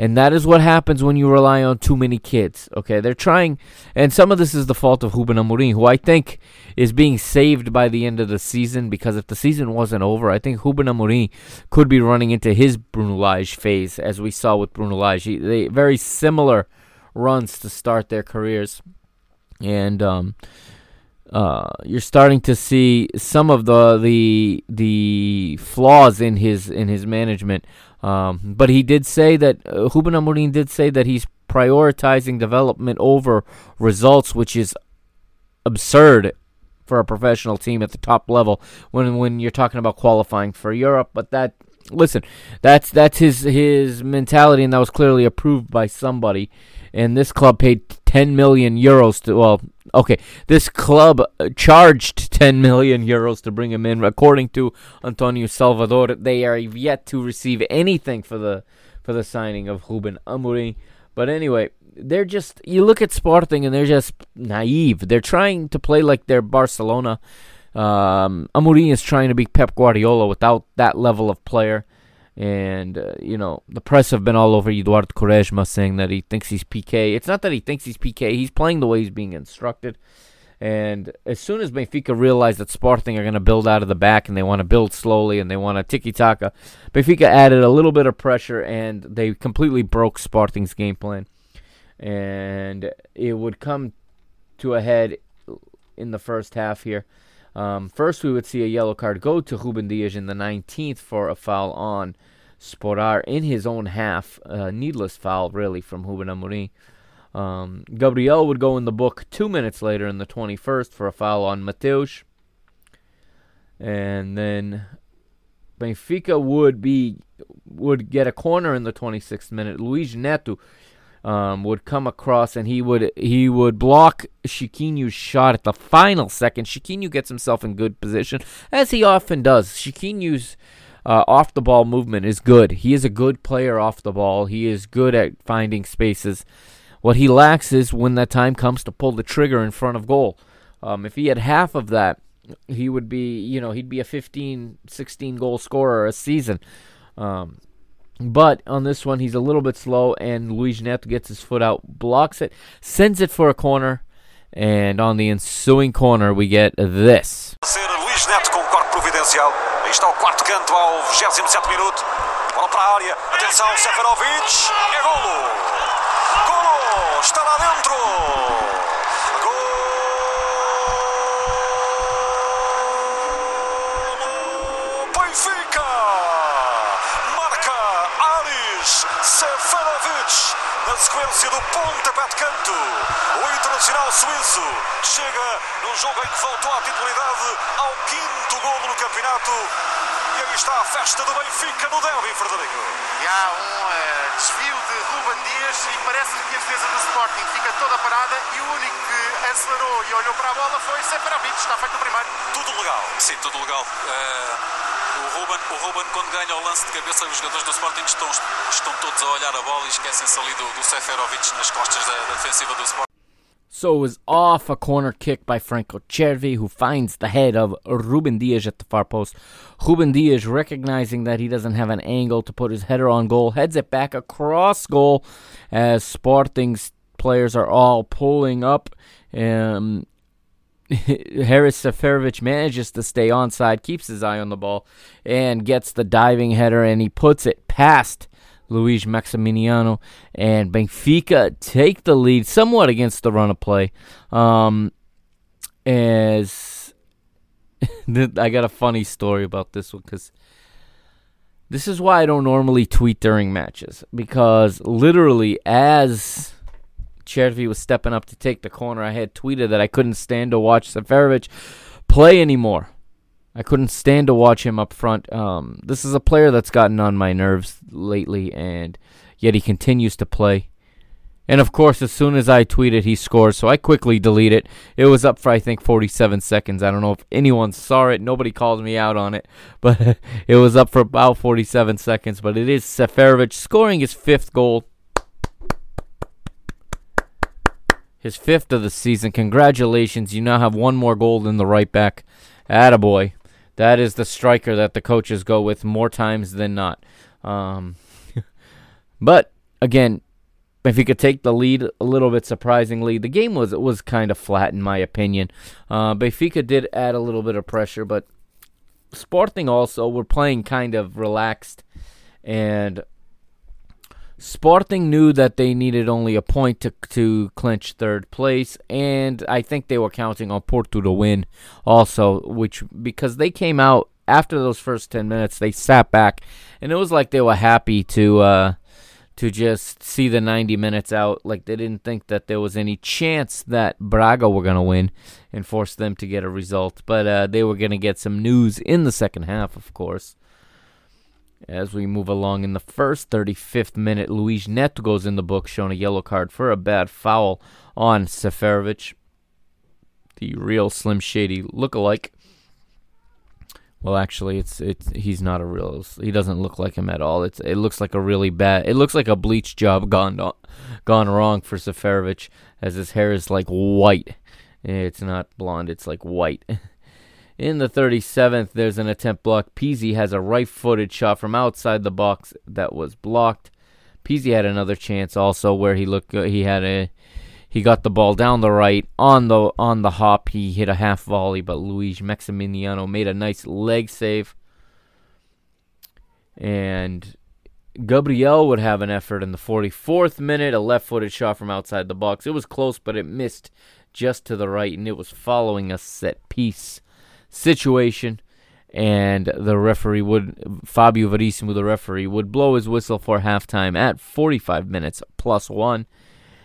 And that is what happens when you rely on too many kids. Okay, they're trying, and some of this is the fault of Ruben Amorim, who I think is being saved by the end of the season. Because if the season wasn't over, I think Ruben Amorim could be running into his Bruno Lage phase, as we saw with Bruno Lage. He, they very similar runs to start their careers, and um, uh, you're starting to see some of the the the flaws in his in his management. Um, but he did say that uh, Ruben Amorim did say that he's prioritizing development over results, which is absurd for a professional team at the top level when when you're talking about qualifying for Europe. But that listen, that's that's his his mentality, and that was clearly approved by somebody. And this club paid 10 million euros to well okay this club uh, charged 10 million euros to bring him in. According to Antonio Salvador they are yet to receive anything for the for the signing of Ruben Amorim. But anyway they're just you look at Sporting and they're just naive. They're trying to play like they're Barcelona um, Amorim is trying to be Pep Guardiola without that level of player and, uh, you know, the press have been all over Eduardo Quaresma saying that he thinks he's Piqué. It's not that he thinks he's Piqué, he's playing the way he's being instructed. And as soon as Benfica realized that Sporting are going to build out of the back and they want to build slowly and they want to tiki taka, Benfica added a little bit of pressure and they completely broke Sporting's game plan. And it would come to a head in the first half here. Um, first, we would see a yellow card go to Ruben Dias in the 19th for a foul on Sporar in his own half. Uh, needless foul, really, from Ruben Amorim. Um, Gabriel would go in the book two minutes later in the 21st for a foul on Matheus. And then Benfica would be would get a corner in the 26th minute. Luis Neto um, would come across and he would he would block Chiquinho's shot at the final second. Chiquinho gets himself in good position as he often does. Chiquinho's uh, off the ball movement is good. He is a good player off the ball. He is good at finding spaces. What he lacks is when that time comes to pull the trigger in front of goal. Um, if he had half of that, he would be, you know, he'd be a 15, 16 goal scorer a season. Um, but on this one, he's a little bit slow, and Luis Neto gets his foot out, blocks it, sends it for a corner, and on the ensuing corner, we get this. Aí está o quarto canto ao 27 minuto. Bola para a área. Atenção, Seferovic. É golo. Golo. Está lá dentro. Aris Seferovic. Na sequência do pontapé de canto, o internacional suíço chega num jogo em que voltou à titularidade ao quinto golo no campeonato. E aí está a festa do Benfica no derby, Frederico. E há um eh, desvio de Ruben Dias e parece que a defesa do Sporting fica toda parada e o único que acelerou e olhou para a bola foi Seferovic. Está feito o primeiro. Tudo legal. Sim, tudo legal. Eh, Ruben, o Ruben, quando ganha o lance de cabeça, os jogadores do Sporting estão, estão todos a olhar a bola e esquecem-se ali do, do Seferovic nas costas da, da defensiva do Sporting. So it was off a corner kick by Franco Cervi, who finds the head of Ruben Dias at the far post. Ruben Dias, recognizing that he doesn't have an angle to put his header on goal, heads it back across goal as Sporting's players are all pulling up. Um, Haris Seferovic manages to stay onside, keeps his eye on the ball, and gets the diving header, and he puts it past Luis Maximiliano and Benfica take the lead somewhat against the run of play. Um, as I got a funny story about this one because this is why I don't normally tweet during matches because literally as Chervi was stepping up to take the corner, I had tweeted that I couldn't stand to watch Seferovic play anymore. I couldn't stand to watch him up front. Um, this is a player that's gotten on my nerves lately, and yet he continues to play. And of course, as soon as I tweeted, he scores, so I quickly delete it. It was up for I think 47 seconds. I don't know if anyone saw it. Nobody called me out on it, but it was up for about 47 seconds. But it is Seferovic scoring his fifth goal, his fifth of the season. Congratulations! You now have one more goal than the right back. Attaboy. That is the striker that the coaches go with more times than not. Um, but again, if he could take the lead a little bit surprisingly, the game was was kind of flat in my opinion. Uh, Benfica did add a little bit of pressure, but Sporting also were playing kind of relaxed, and Sporting knew that they needed only a point to to clinch third place, and I think they were counting on Porto to win also, which because they came out after those first ten minutes, they sat back, and it was like they were happy to uh, to just see the ninety minutes out. Like they didn't think that there was any chance that Braga were gonna win and force them to get a result, but uh, they were gonna get some news in the second half, of course. As we move along in the first 35th minute, Luis Neto goes in the book, showing a yellow card for a bad foul on Seferovic, the real Slim Shady look-alike. Well, actually, it's it's he's not a real. He doesn't look like him at all. It's it looks like a really bad. It looks like a bleach job gone gone wrong for Seferovic, as his hair is like white. It's not blonde. It's like white. In the 37th, there's an attempt block. Pizzi has a right-footed shot from outside the box that was blocked. Pizzi had another chance also where he looked good. he had a he got the ball down the right on the on the hop. He hit a half volley, but Luis Maximiliano made a nice leg save. And Gabriel would have an effort in the 44th minute, a left-footed shot from outside the box. It was close, but it missed just to the right, and it was following a set piece situation, and the referee would Fabio Verissimo, the referee, would blow his whistle for halftime at 45 minutes plus one,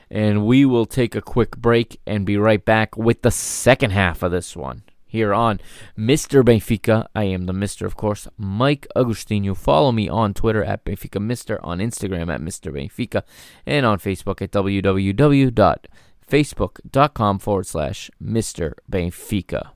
And we will take a quick break and be right back with the second half of this one here on Mr. Benfica. I am the Mr. of course, Mike Agostinho. Follow me on Twitter at Benfica Mr. on Instagram at Mr. Benfica and on Facebook at www.facebook.com forward slash Mr. Benfica.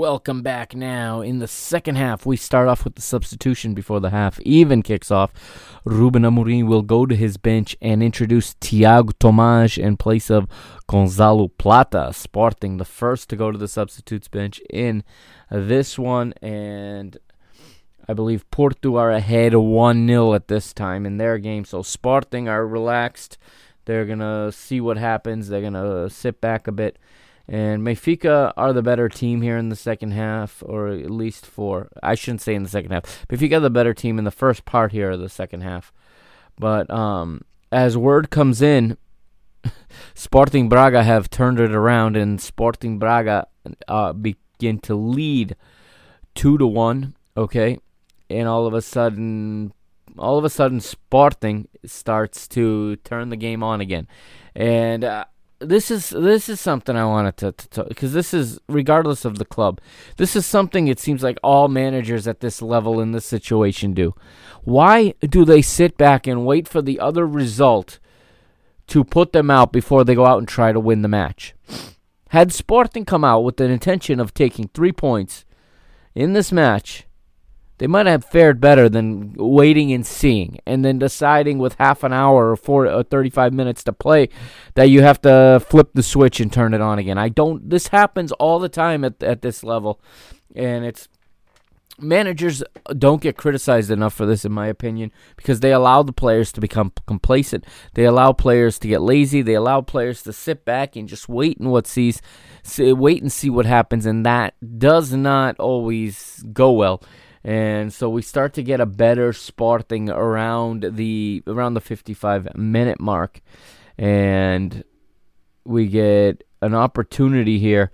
Welcome back now. In the second half, we start off with the substitution before the half even kicks off. Ruben Amorim will go to his bench and introduce Tiago Tomás in place of Gonzalo Plata, Sporting the first to go to the substitutes bench in this one. And I believe Porto are ahead 1 0 at this time in their game. So Sporting are relaxed. They're going to see what happens. They're going to sit back a bit. And Benfica are the better team here in the second half, or at least for, I shouldn't say in the second half. Benfica the better team in the first part here of the second half. But um, as word comes in, Sporting Braga have turned it around, and Sporting Braga uh, begin to lead two to one. Okay, and all of a sudden, all of a sudden, Sporting starts to turn the game on again, and. Uh, this is this is something I wanted to talk because this is regardless of the club, this is something it seems like all managers at this level in this situation do. Why do they sit back and wait for the other result to put them out before they go out and try to win the match? Had Sporting come out with the intention of taking three points in this match, they might have fared better than waiting and seeing and then deciding with half an hour or, four, or 35 minutes to play that you have to flip the switch and turn it on again. I don't this happens all the time at at this level and it's managers don't get criticized enough for this in my opinion because they allow the players to become complacent. They allow players to get lazy. They allow players to sit back and just wait and what sees wait and see what happens and that does not always go well and so we start to get a better Sporting around the around the 55 minute mark. And we get an opportunity here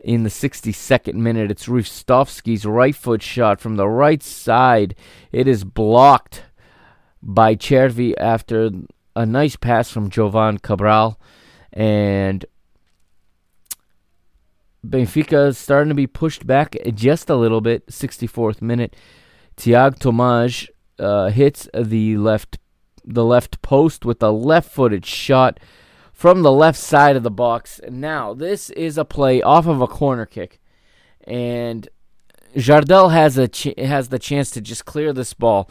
in the 62nd minute. It's Ristovski's right foot shot from the right side. It is blocked by Chervi after a nice pass from Jovane Cabral. And Benfica starting to be pushed back just a little bit. 64th minute, Tiago Tomás uh, hits the left the left post with a left-footed shot from the left side of the box. Now this is a play off of a corner kick, and Jardel has a ch- has the chance to just clear this ball.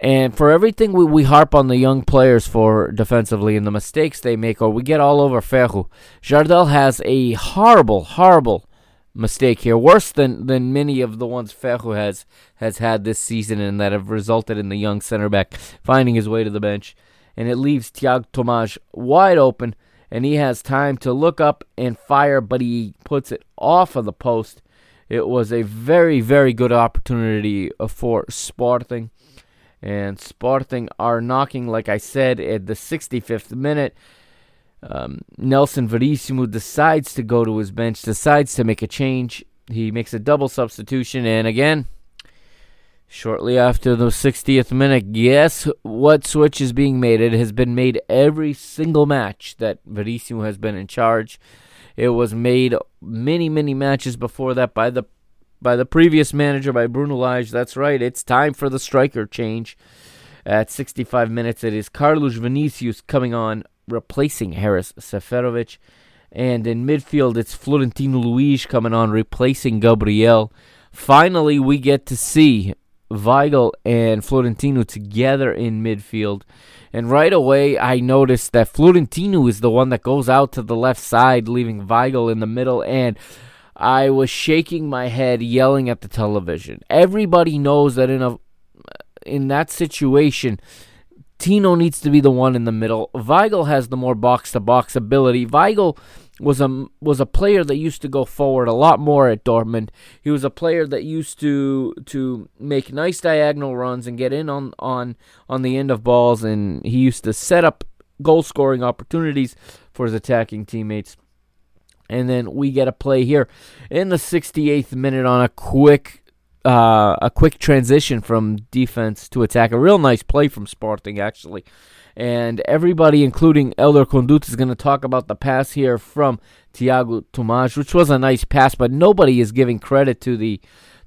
And for everything we, we harp on the young players for defensively and the mistakes they make, or we get all over Ferro, Jardel has a horrible, horrible mistake here, worse than, than many of the ones Ferro has has had this season and that have resulted in the young center back finding his way to the bench. And it leaves Tiago Tomás wide open, and he has time to look up and fire, but he puts it off of the post. It was a very, very good opportunity for Sporting and Sporting are knocking, like I said, at the 65th minute. Um, Nelson Verissimo decides to go to his bench, decides to make a change. He makes a double substitution, and again, shortly after the 60th minute, guess what switch is being made? It has been made every single match that Verissimo has been in charge. It was made many, many matches before that by the by the previous manager, by Bruno Lage. That's right, it's time for the striker change. At 65 minutes, it is Carlos Vinicius coming on, replacing Haris Seferovic. And in midfield, it's Florentino Luis coming on, replacing Gabriel. Finally, we get to see Weigl and Florentino together in midfield. And right away, I noticed that Florentino is the one that goes out to the left side, leaving Weigl in the middle. And I was shaking my head, yelling at the television. Everybody knows that in a in that situation, Tino needs to be the one in the middle. Weigl has the more box to box ability. Weigl was a was a player that used to go forward a lot more at Dortmund. He was a player that used to to make nice diagonal runs and get in on on on the end of balls, and he used to set up goal scoring opportunities for his attacking teammates. And then we get a play here in the 68th minute on a quick uh, a quick transition from defense to attack. A real nice play from Sporting actually and everybody, including Elder Conduto, is going to talk about the pass here from Tiago Tomás, which was a nice pass, but nobody is giving credit to the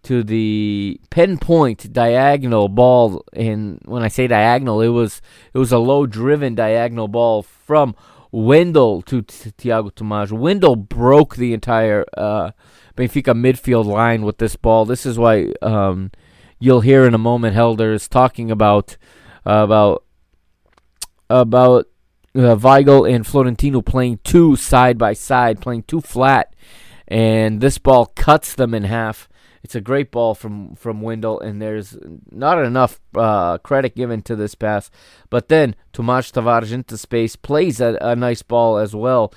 to the pinpoint diagonal ball. And when I say diagonal, it was it was a low driven diagonal ball from Wendel to t- Tiago Tomás. Wendel broke the entire uh, Benfica midfield line with this ball. This is why um, you'll hear in a moment Helder is talking about uh, about about uh, Weigl and Florentino playing two side by side, playing two flat, and this ball cuts them in half. It's a great ball from from Wendel, and there's not enough uh, credit given to this pass. But then Tomas Tavares into space plays a, a nice ball as well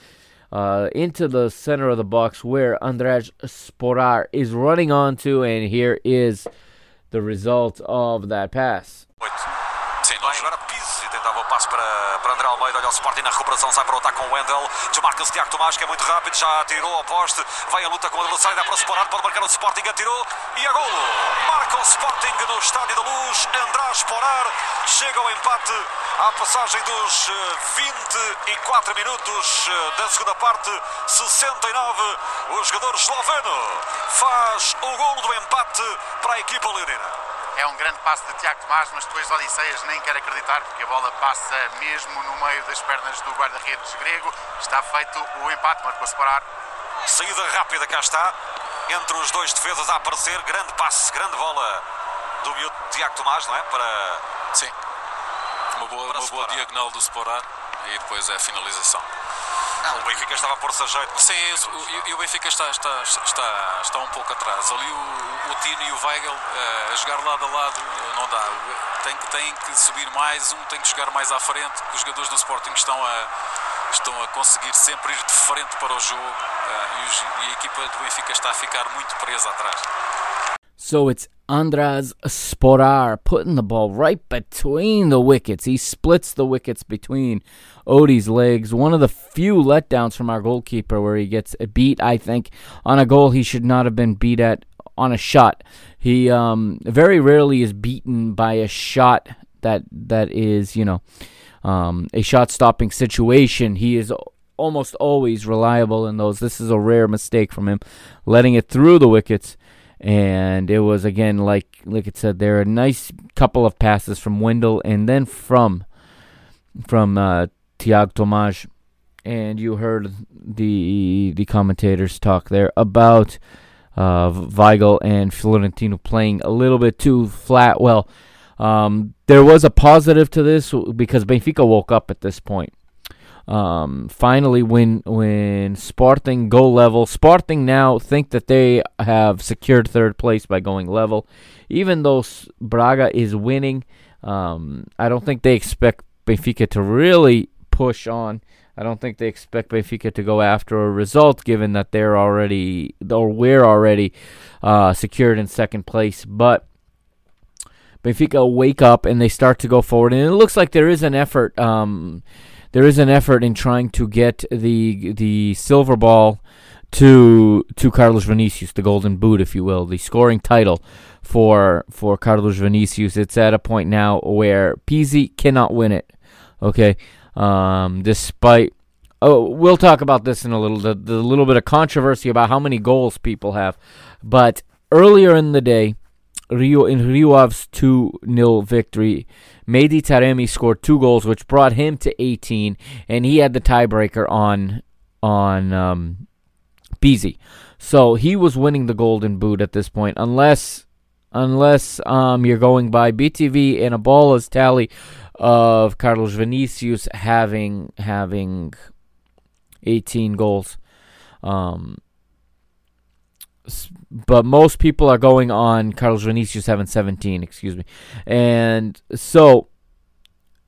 uh, into the center of the box where Andraž Sporar is running onto, and here is the result of that pass. Sim, passo para, para André Almeida, olha o Sporting na recuperação, sai para o ataque com o Wendel, desmarca-se Tiago Tomás, que é muito rápido, já atirou ao poste, vai a luta com o adversário, dá para Sporting, pode marcar o Sporting, atirou. E a golo! Marca o Sporting no Estádio da Luz, André Sporar, chega ao empate à passagem dos 24 minutos da segunda parte, 69, o jogador esloveno faz o golo do empate para a equipa leonina. É um grande passo de Tiago Tomás, mas depois Odisseias nem quer acreditar porque a bola passa mesmo no meio das pernas do guarda-redes grego. Está feito o empate, marcou-se parar. Saída rápida, cá está. Entre os dois defesas a aparecer. Grande passe, grande bola do miúdo Tiago Tomás, não é? Para. Sim. Uma boa, uma boa diagonal do Sporar e depois é a finalização. O Benfica estava a pôr-se a jeito. Sim, o- e, o Benfica está, está, está, está um pouco atrás. Ali o, o Tino e o Weigl eh, a jogar lado a lado não dá. Tem que, tem que subir mais, um tem que jogar mais à frente. Os jogadores do Sporting estão a, estão a conseguir sempre ir de frente para o jogo eh, e, os- e a equipa do Benfica está a ficar muito presa atrás. So it's Andras Sporar putting the ball right between the wickets. He splits the wickets between Odie's legs. One of the few letdowns from our goalkeeper where he gets beat, I think, on a goal he should not have been beat at on a shot. He um, very rarely is beaten by a shot that that is, you know, um, a shot stopping situation. He is almost always reliable in those. This is a rare mistake from him, letting it through the wickets. And it was again like like it said there a nice couple of passes from Wendel and then from from uh, Tiago Tomás, and you heard the the commentators talk there about uh, Weigl and Florentino playing a little bit too flat. Well, um, there was a positive to this because Benfica woke up at this point. Um, finally, when when Sporting go level, Sporting now think that they have secured third place by going level, even though Braga is winning. Um, I don't think they expect Benfica to really push on. I don't think they expect Benfica to go after a result, given that they're already or we're already uh, secured in second place. But Benfica wake up and they start to go forward, and it looks like there is an effort. Um, there is an effort in trying to get the the silver ball to to Carlos Vinicius, the golden boot, if you will, the scoring title for for Carlos Vinicius. It's at a point now where Pizzi cannot win it. Okay, um, despite oh, we'll talk about this in a little the, the little bit of controversy about how many goals people have, but earlier in the day. Rio in Rio 2 0 victory. Mehdi Taremi scored two goals, which brought him to 18, and he had the tiebreaker on on um, Pizzi. So he was winning the Golden Boot at this point, unless unless um, you're going by BTV and A Bola's tally of Carlos Vinicius having having 18 goals. Um, but most people are going on Carlos Vinicius having 17, excuse me. And so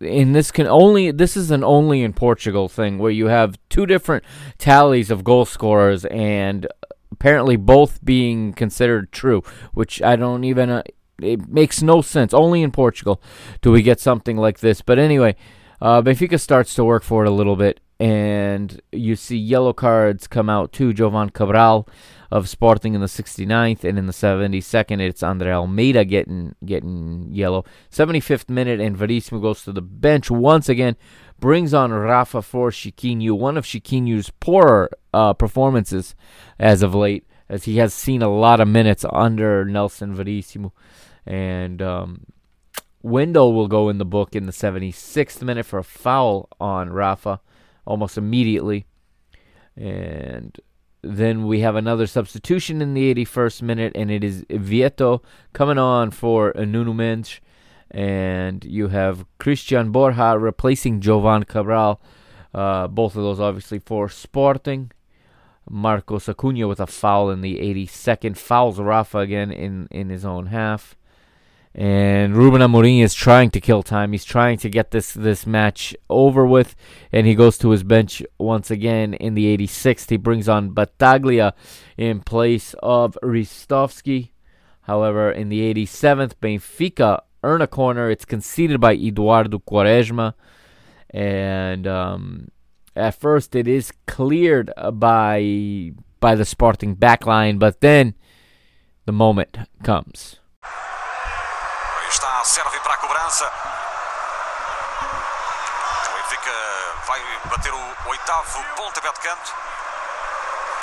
in this can only this is an only in Portugal thing where you have two different tallies of goal scorers and apparently both being considered true, which I don't even uh, it makes no sense. Only in Portugal do we get something like this. But anyway, uh, Benfica starts to work for it a little bit, and you see yellow cards come out to Jovane Cabral of Sporting in the 69th, and in the 72nd, it's Andre Almeida getting getting yellow. 75th minute, and Verissimo goes to the bench once again, brings on Rafa for Chiquinho, one of Chiquinho's poorer uh, performances as of late, as he has seen a lot of minutes under Nelson Verissimo. And um, Wendel will go in the book in the 76th minute for a foul on Rafa almost immediately. And then we have another substitution in the 81st minute, and it is Vietto coming on for Nuno Mendes. And you have Cristian Borja replacing Jovane Cabral. Uh, both of those obviously for Sporting. Marcos Acuna with a foul in the 82nd. Fouls Rafa again in, in his own half. And Ruben Amorim is trying to kill time. He's trying to get this this match over with, and he goes to his bench once again in the 86th. He brings on Battaglia in place of Ristovski. However, in the 87th, Benfica earn a corner. It's conceded by Eduardo Quaresma, and um, at first it is cleared by by the Sporting backline, but then the moment comes. Serve para a cobrança. O Benfica vai bater o oitavo pontapé de canto.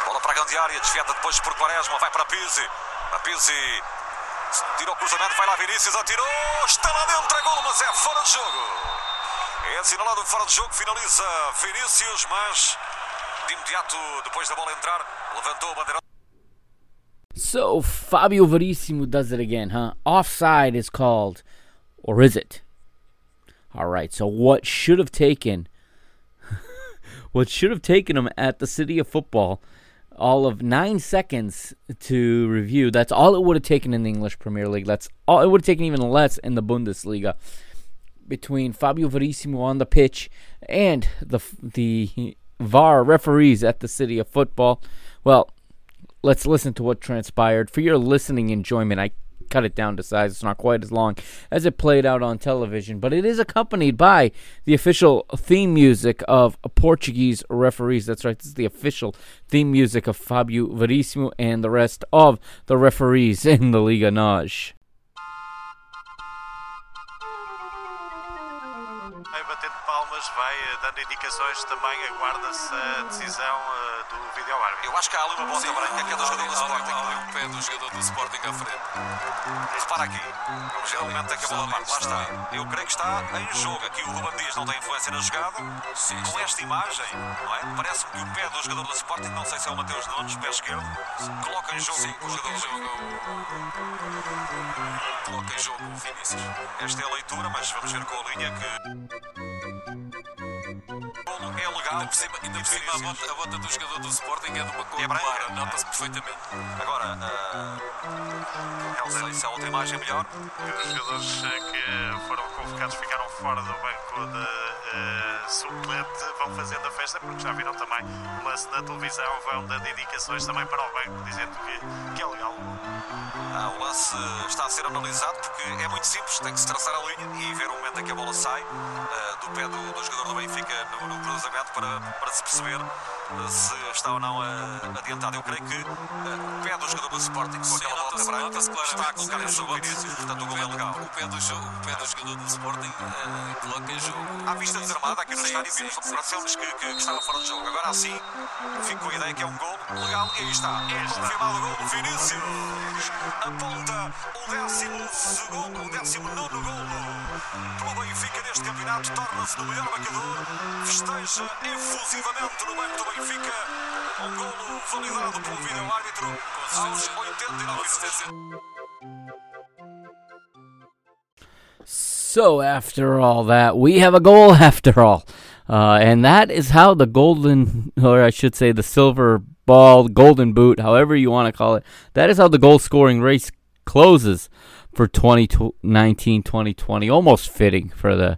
Bola para a grande área, desviada depois por Quaresma, vai para Pizzi. A Pizzi tirou o cruzamento, vai lá Vinícius, atirou, está lá dentro, é gol, mas é fora de jogo. É assinalado fora de jogo, finaliza Vinícius, mas de imediato, depois da bola entrar, levantou a bandeira. So Fabio Verissimo does it again, huh? Offside is called, or is it? All right. So what should have taken, what should have taken him at the City of Football, all of nine seconds to review. That's all it would have taken in the English Premier League. That's all it would have taken even less in the Bundesliga. Between Fabio Verissimo on the pitch and the the VAR referees at the City of Football. Well, let's listen to what transpired. For your listening enjoyment, I cut it down to size. It's not quite as long as it played out on television, but it is accompanied by the official theme music of Portuguese referees. That's right, this is the official theme music of Fabio Verissimo and the rest of the referees in the Liga NOS. Vai eh, dando indicações, também aguarda-se a decisão eh, do vídeo árbitro. Eu acho que há ali uma ponta branca que é do jogador do Sporting. Ali o pé do jogador do Sporting à frente. Repara aqui, momento em que a bola parte. Lá está. Eu creio que está em jogo. Aqui o Ruben Dias não tem influência na jogada. Com esta imagem, não é? Parece-me que o pé do jogador do Sporting, não sei se é o Mateus Nunes, pé esquerdo, coloca em jogo o jogador do Jogo. Coloca em jogo o Vinícius. Esta é a leitura, mas vamos ver com a linha que. É legal. Ainda por cima, ainda por cima a, bota, a bota do jogador do Sporting é de uma cor É clara, nota-se perfeitamente. Agora, ah, não sei se há outra imagem melhor. Os jogadores eh, que foram convocados ficaram fora do banco de eh, suplente, vão fazendo a festa, porque já viram também o lance na televisão, vão dando indicações também para o banco, dizendo que, que é legal. Ah, o lance está a ser analisado porque é muito simples, tem que se traçar a linha e ver o momento em que a bola sai ah, do pé do, do jogador do Benfica no, no cruzamento para, para se perceber se está ou não ah, adiantado. Eu creio que ah, o pé do jogador do Sporting com aquela nota-se- branca está a colocar em jogo o o Vinícius, portanto o o gol é legal. O pé do jogo, o pé do jogador do Sporting eh, coloca em jogo. À vista desarmada aqui no estádio, vimos sim, pareceu-nos que, que, estava fora de jogo. Agora sim, fico com a ideia que é um gol legal e aí está. É confirmado o gol do Vinícius. Aponta o décimo segundo, o décimo nono golo pelo Benfica neste campeonato. Torna-se no melhor marcador. Festeja efusivamente no banco do Benfica. Golo validado pelo vídeo árbitro aos 89 minutos. So, after all that, we have a goal after all. Uh, and that is how the golden, or I should say the silver ball, golden boot, however you want to call it, that is how the goal scoring race closes for 2019 2020. Almost fitting for the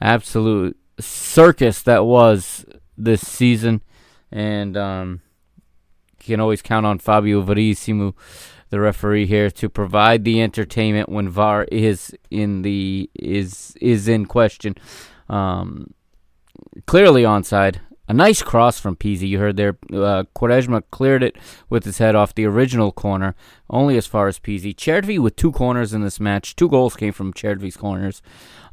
absolute circus that was this season, and um, you can always count on Fabio Verissimo, the referee here, to provide the entertainment when VAR is in the is is in question. Um, clearly onside. A nice cross from Pizzi. You heard there. Uh, Quaresma cleared it with his head off the original corner, only as far as Pizzi. Cervi with two corners in this match. Two goals came from Cervi's corners,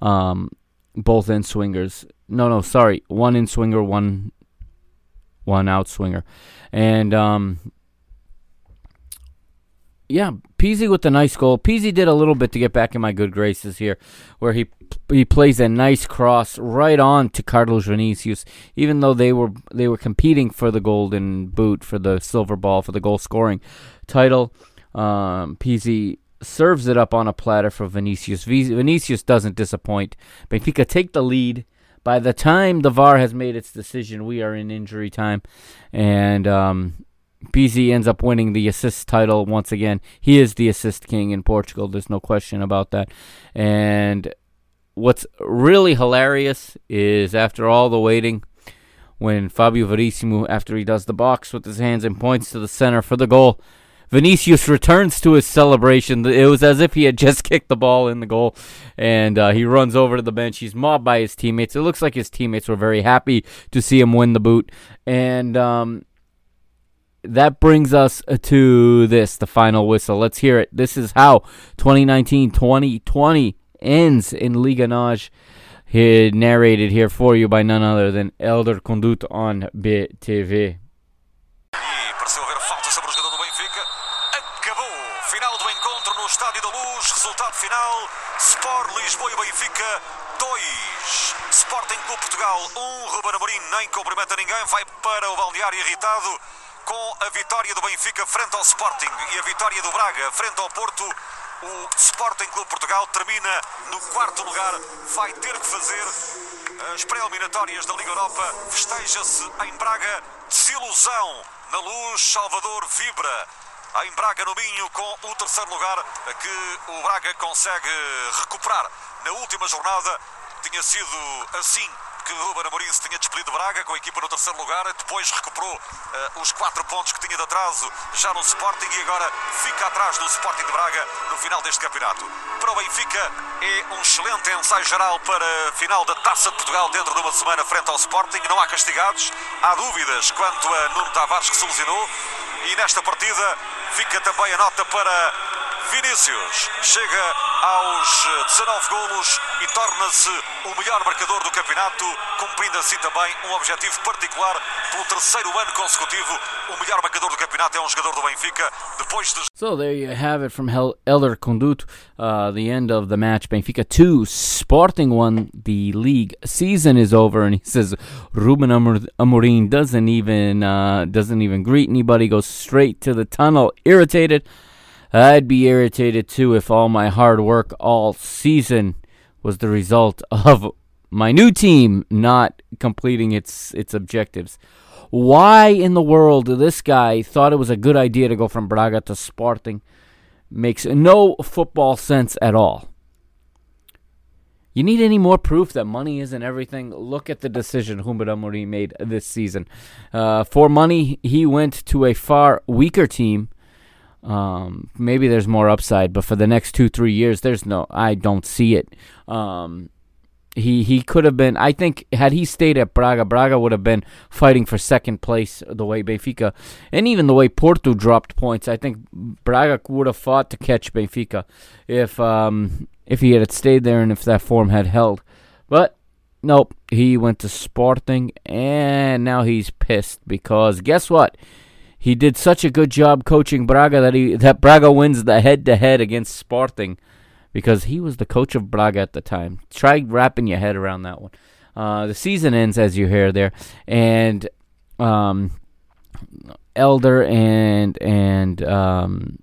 um, both in swingers. No, no, sorry, one in swinger, one one out swinger, and um, yeah, Pizzi with a nice goal. Pizzi did a little bit to get back in my good graces here, where he he plays a nice cross right on to Carlos Vinicius, even though they were they were competing for the golden boot, for the silver ball, for the goal scoring title. Um, Pizzi serves it up on a platter for Vinicius. Vinicius doesn't disappoint. Benfica take the lead. By the time the VAR has made its decision, we are in injury time, and um, Pizzi ends up winning the assist title once again. He is the assist king in Portugal. There's no question about that. And what's really hilarious is after all the waiting, when Fabio Verissimo, after he does the box with his hands and points to the center for the goal, Vinicius returns to his celebration. It was as if he had just kicked the ball in the goal, and uh, he runs over to the bench. He's mobbed by his teammates. It looks like his teammates were very happy to see him win the boot, and um, that brings us to this, the final whistle. Let's hear it. This is how 2019-2020 ends in Liga NOS. Here, narrated here for you by none other than Elder Conduto on BTV. 1. Um. Ruben Amorim nem cumprimenta ninguém. Vai para o balneário irritado com a vitória do Benfica frente ao Sporting e a vitória do Braga frente ao Porto. O Sporting Clube Portugal termina no quarto lugar. Vai ter que fazer as pré-eliminatórias da Liga Europa. Festeja-se em Braga. Desilusão na luz. Salvador vibra em Braga no Minho com o terceiro lugar que o Braga consegue recuperar na última jornada. Tinha sido assim que Ruben Amorim se tinha despedido de Braga com a equipa no terceiro lugar, depois recuperou uh, os quatro pontos que tinha de atraso já no Sporting e agora fica atrás do Sporting de Braga no final deste campeonato. Para o Benfica é um excelente ensaio geral para a final da Taça de Portugal dentro de uma semana frente ao Sporting. Não há castigados, há dúvidas quanto a Nuno Tavares que se lesionou e nesta partida fica também a nota para Vinícius. Chega aos 19 golos e torna-se o melhor marcador do campeonato, cumprindo assim também um objetivo particular pelo terceiro ano consecutivo. O melhor marcador do campeonato é um jogador do Benfica, depois de So there you have it from Hel- Elder Conduto. Uh, the end of the match. Benfica 2, Sporting 1. The league season is over, and he says Ruben Amor- Amorim doesn't even uh, doesn't even greet anybody. Goes straight to the tunnel, irritated. I'd be irritated too if all my hard work all season was the result of my new team not completing its its objectives. Why in the world this guy thought it was a good idea to go from Braga to Sporting makes no football sense at all. You need any more proof that money isn't everything? Look at the decision Ruben Amorim made this season. Uh, for money, he went to a far weaker team. Um, maybe there's more upside, but for the next two, three years, there's no. I don't see it. Um, he he could have been. I think had he stayed at Braga, Braga would have been fighting for second place. The way Benfica and even the way Porto dropped points, I think Braga would have fought to catch Benfica if um if he had stayed there and if that form had held. But nope, he went to Sporting and now he's pissed because guess what? He did such a good job coaching Braga that he that Braga wins the head to head against Sporting because he was the coach of Braga at the time. Try wrapping your head around that one. Uh, the season ends as you hear there, and um, Elder and and um,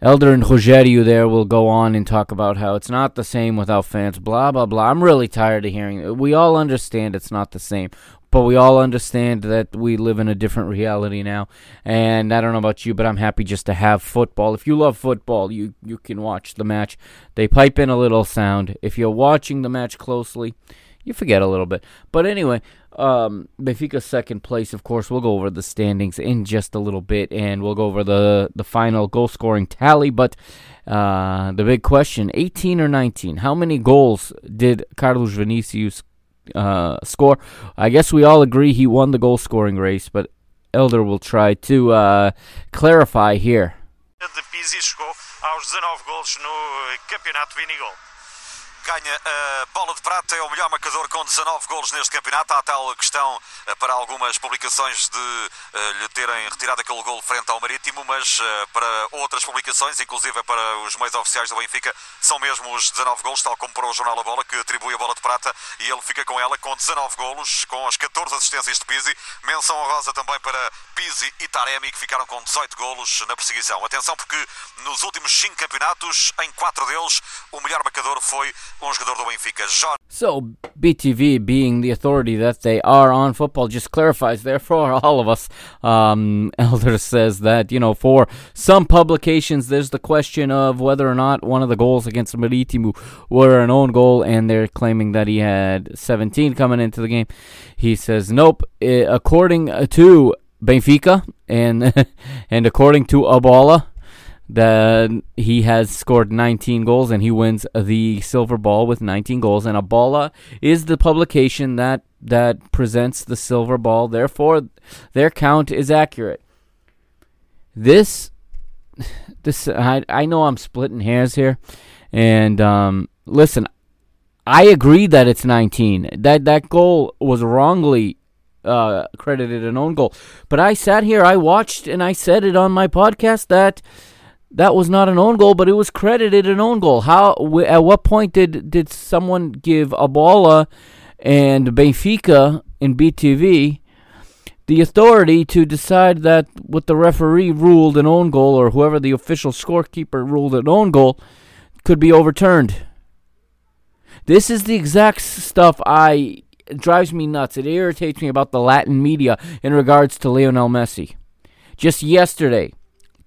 Elder and Rogério there will go on and talk about how it's not the same without fans, blah, blah, blah. I'm really tired of hearing it. We all understand it's not the same. But we all understand that we live in a different reality now. And I don't know about you, but I'm happy just to have football. If you love football, you you can watch the match. They pipe in a little sound. If you're watching the match closely, you forget a little bit. But anyway, um, Benfica's second place. Of course, we'll go over the standings in just a little bit, and we'll go over the the final goal scoring tally. But uh, the big question: 18 or 19? How many goals did Carlos Vinicius uh, score? I guess we all agree he won the goal scoring race, but Elder will try to uh, clarify here. Ganha a bola de prata, é o melhor marcador com 19 golos neste campeonato. Há tal questão eh, para algumas publicações de eh, lhe terem retirado aquele gol frente ao Marítimo, mas eh, para outras publicações, inclusive para os meios oficiais do Benfica, são mesmo os 19 golos, tal como para o Jornal A Bola, que atribui a bola de prata e ele fica com ela com 19 golos, com as 14 assistências de Pizzi. Menção honrosa também para Pizzi e Taremi, que ficaram com 18 golos na perseguição. Atenção, porque nos últimos 5 campeonatos, em 4 deles, o melhor marcador foi um jogador do Benfica. So, BTV, being the authority that they are on football, just clarifies there for all of us. Um, Elder says that, you know, for some publications, there's the question of whether or not one of the goals against Marítimo were an own goal, and they're claiming that he had 17 coming into the game. He says, nope. Eh, according to Benfica and and according to A Bola, that he has scored 19 goals and he wins the silver ball with 19 goals. And A Bola is the publication that that presents the silver ball. Therefore their count is accurate. This this I, I know I'm splitting hairs here. And um, listen I agree that it's 19 that that goal was wrongly uh, credited an own goal. But I sat here I watched and I said it on my podcast that that was not an own goal, but it was credited an own goal. How? At what point did did someone give A Bola and Benfica in BTV the authority to decide that what the referee ruled an own goal, or whoever the official scorekeeper ruled an own goal, could be overturned? This is the exact stuff I drives me nuts. It irritates me about the Latin media in regards to Lionel Messi. Just yesterday,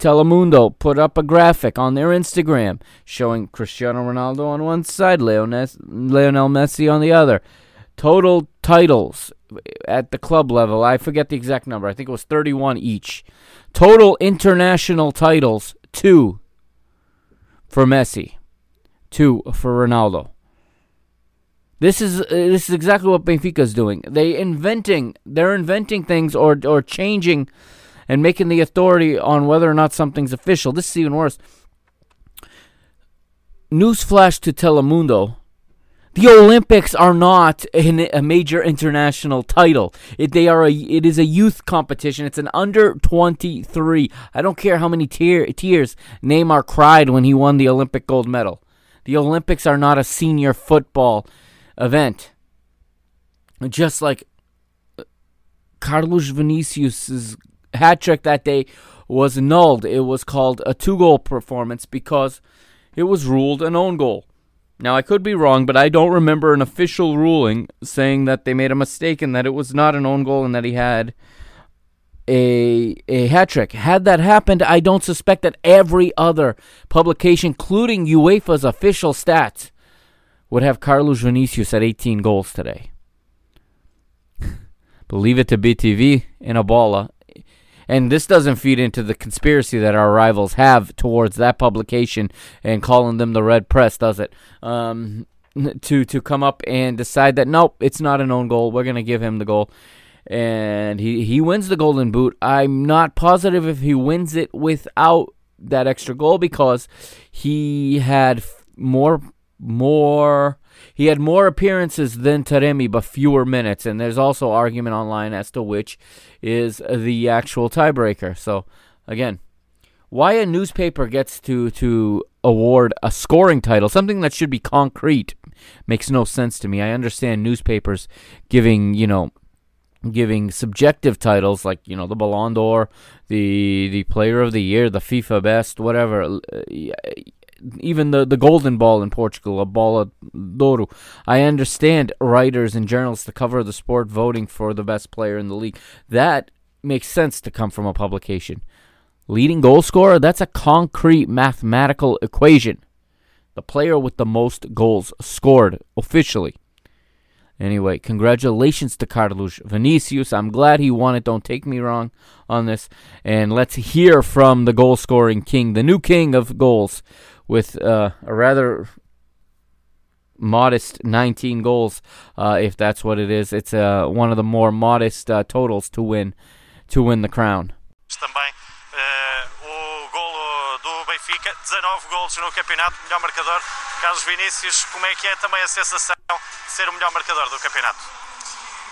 Telemundo put up a graphic on their Instagram showing Cristiano Ronaldo on one side, Lionel Messi on the other. Total titles at the club level, I forget the exact number. I think it was 31 each. Total international titles, two for Messi, two for Ronaldo. This is uh, this is exactly what Benfica's doing. They inventing, they're inventing things or or changing and making the authority on whether or not something's official. This is even worse. Newsflash to Telemundo. The Olympics are not a major international title. It, they are a, it is a youth competition. It's an under 23. I don't care how many tear, tears Neymar cried when he won the Olympic gold medal. The Olympics are not a senior football event. Just like uh, Carlos Vinicius's hat trick that day was annulled. It was called a two goal performance because it was ruled an own goal. Now, I could be wrong, but I don't remember an official ruling saying that they made a mistake and that it was not an own goal and that he had a a hat trick. Had that happened, I don't suspect that every other publication, including UEFA's official stats, would have Carlos Vinicius at 18 goals today. Believe it to BTV in A Bola. Uh, And this doesn't feed into the conspiracy that our rivals have towards that publication and calling them the red press, does it? Um, to to come up and decide that nope, it's not an own goal. We're gonna give him the goal, and he he wins the golden boot. I'm not positive if he wins it without that extra goal because he had more more he had more appearances than Taremi but fewer minutes and there's also argument online as to which is the actual tiebreaker so again why a newspaper gets to to award a scoring title something that should be concrete makes no sense to me i understand newspapers giving you know giving subjective titles like you know the Ballon d'Or, the the Player of the Year, the FIFA Best, whatever. Uh, Even the, the golden ball in Portugal, a bola d'oro. I understand writers and journalists to cover the sport voting for the best player in the league. That makes sense to come from a publication. Leading goal scorer, that's a concrete mathematical equation. The player with the most goals scored officially. Anyway, congratulations to Carlos Vinicius. I'm glad he won it. Don't take me wrong on this. And let's hear from the goal scoring king, the new king of goals, with uh, a rather modest 19 goals, uh, if that's what it is. It's uh, one of the more modest uh, totals to win to win the crown. Também eh, o golo do Benfica, 19 golos no campeonato, melhor marcador. Carlos Vinícius, como é que é também a sensação de ser o melhor marcador do campeonato?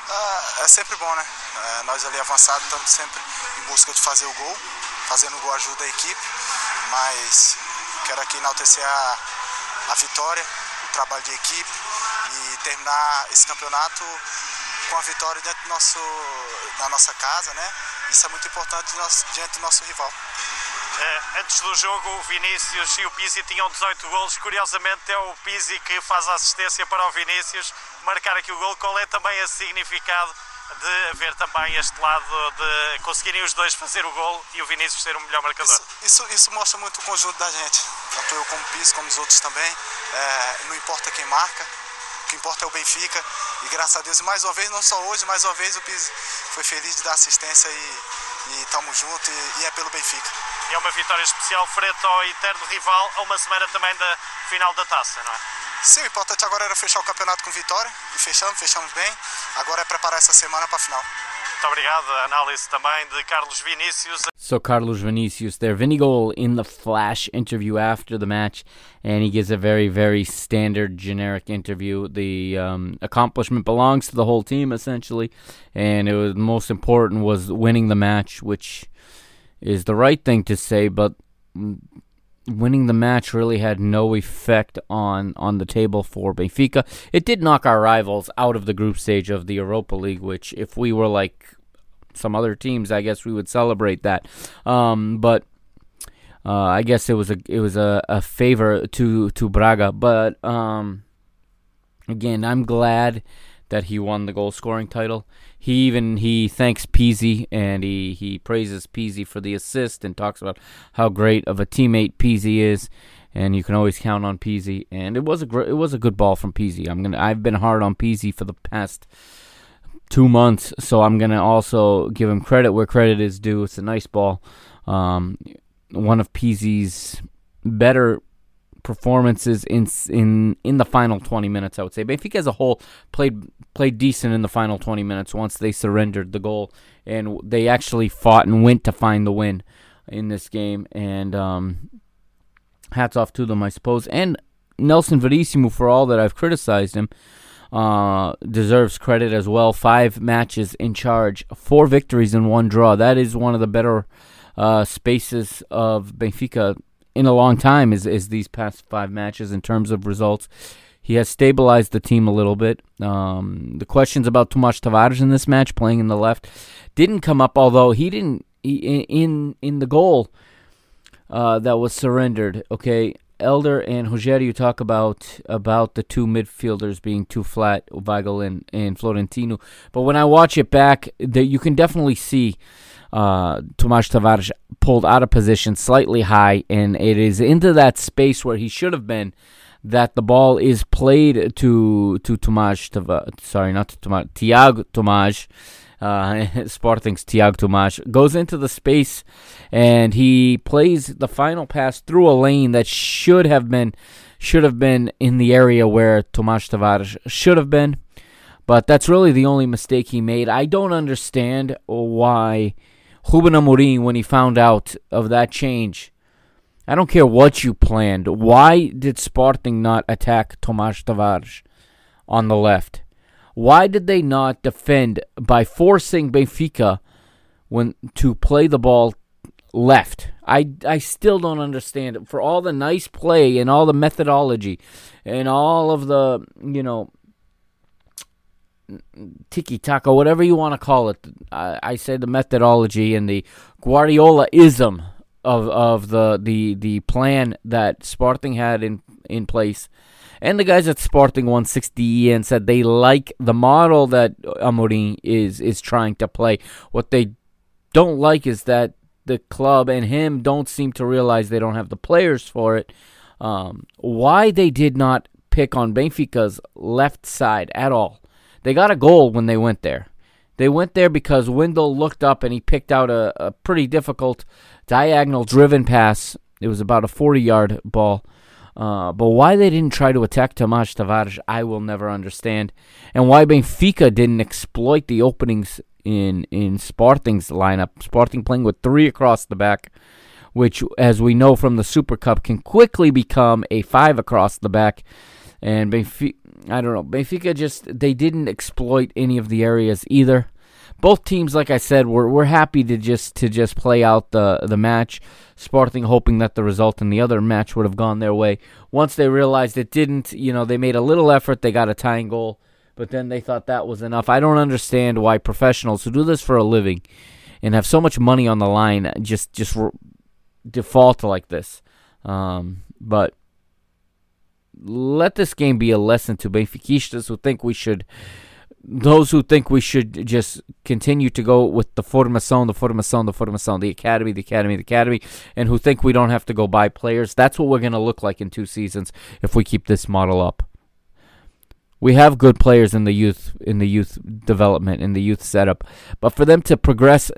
Ah, é sempre bom, né? É, nós ali avançados estamos sempre em busca de fazer o gol. Fazendo o gol ajuda a equipe, mas quero aqui enaltecer a, a vitória, o trabalho de equipe e terminar esse campeonato com a vitória dentro do nosso, da nossa casa, né? Isso é muito importante diante do nosso rival. Eh, antes do jogo, o Vinícius e o Pizzi tinham 18 golos. Curiosamente, é o Pizzi que faz a assistência para o Vinícius marcar aqui o gol. Qual é também esse significado de haver também este lado de conseguirem os dois fazer o gol e o Vinícius ser o melhor marcador? Isso, isso, isso mostra muito o conjunto da gente. Tanto eu como o Pizzi, como os outros também. É, não importa quem marca, o que importa é o Benfica. E graças a Deus, mais uma vez, não só hoje, mais uma vez o Pizzi foi feliz de dar assistência e, e tamo junto e, e é pelo Benfica. E é uma vitória especial frente ao eterno rival a uma semana também da final da taça, não é? Sim, o importante agora era fechar o campeonato com vitória. E fechamos, fechamos bem. Agora é preparar essa semana para a final. Muito obrigado. A análise também de Carlos Vinícius. So Carlos Vinicius there, Vinny Goal in the flash interview after the match, and he gives a very, very standard, generic interview. The um, accomplishment belongs to the whole team essentially, and it was most important was winning the match, which is the right thing to say, but winning the match really had no effect on on the table for Benfica. It did knock our rivals out of the group stage of the Europa League, which if we were like some other teams, I guess we would celebrate that. Um, but uh, I guess it was a it was a, a favor to to Braga. But um, again, I'm glad that he won the goal scoring title. He even he thanks Pizzi and he he praises Pizzi for the assist and talks about how great of a teammate Pizzi is. And you can always count on Pizzi. And it was a gr- it was a good ball from Pizzi. I'm gonna I've been hard on Pizzi for the past two months, so I'm gonna also give him credit where credit is due. It's a nice ball. Um, one of Pizzi's better performances in in in the final 20 minutes. I would say Benfica as a whole played played decent in the final 20 minutes once they surrendered the goal and they actually fought and went to find the win in this game. And um, hats off to them, I suppose. And Nelson Verissimo for all that I've criticized him. Uh, deserves credit as well. Five matches in charge, four victories and one draw. That is one of the better uh, spaces of Benfica in a long time. Is is these past five matches in terms of results? He has stabilized the team a little bit. Um, the questions about Tomas Tavares in this match, playing in the left, didn't come up. Although he didn't he, in in the goal uh, that was surrendered. Okay, Elder and Rogério talk about about the two midfielders being too flat, Weigl and, and Florentino. But when I watch it back, that you can definitely see uh, Tomas Tavares pulled out of position slightly high, and it is into that space where he should have been. That the ball is played to to Tomas Tavares. Sorry, not to Tomas. Tiago Tomas. Uh, Sporting's Tiago Tomas goes into the space and he plays the final pass through a lane that should have been should have been in the area where Tomas Tavares should have been. But that's really the only mistake he made. I don't understand why Ruben Amorim, when he found out of that change, I don't care what you planned. Why did Sporting not attack Tomas Tavares on the left? Why did they not defend by forcing Benfica when to play the ball left? I, I still don't understand it. For all the nice play and all the methodology and all of the, you know, tiki taka, whatever you want to call it. I, I say the methodology and the Guardiola ism of of the the the plan that Sporting had in in place. And the guys at Sporting 160 and said they like the model that Amorim is is trying to play. What they don't like is that the club and him don't seem to realize they don't have the players for it. Um, why they did not pick on Benfica's left side at all. They got a goal when they went there. They went there because Wendel looked up and he picked out a, a pretty difficult diagonal driven pass. It was about a 40 yard ball. Uh, but why they didn't try to attack Tomas Tavares, I will never understand. And why Benfica didn't exploit the openings in, in Sporting's lineup. Sporting playing with three across the back, which, as we know from the Super Cup, can quickly become a five across the back. And Benfica, I don't know. Benfica just they didn't exploit any of the areas either. Both teams, like I said, were were happy to just to just play out the the match. Sporting hoping that the result in the other match would have gone their way. Once they realized it didn't, you know, they made a little effort. They got a tying goal, but then they thought that was enough. I don't understand why professionals who do this for a living and have so much money on the line just just re- default like this. Um, but let this game be a lesson to Benfiquistas who think we should, those who think we should just continue to go with the formação, the formação, the formação, the academy, the academy, the academy, and who think we don't have to go buy players. That's what we're going to look like in two seasons if we keep this model up. We have good players in the youth in the youth development in the youth setup, but for them to progress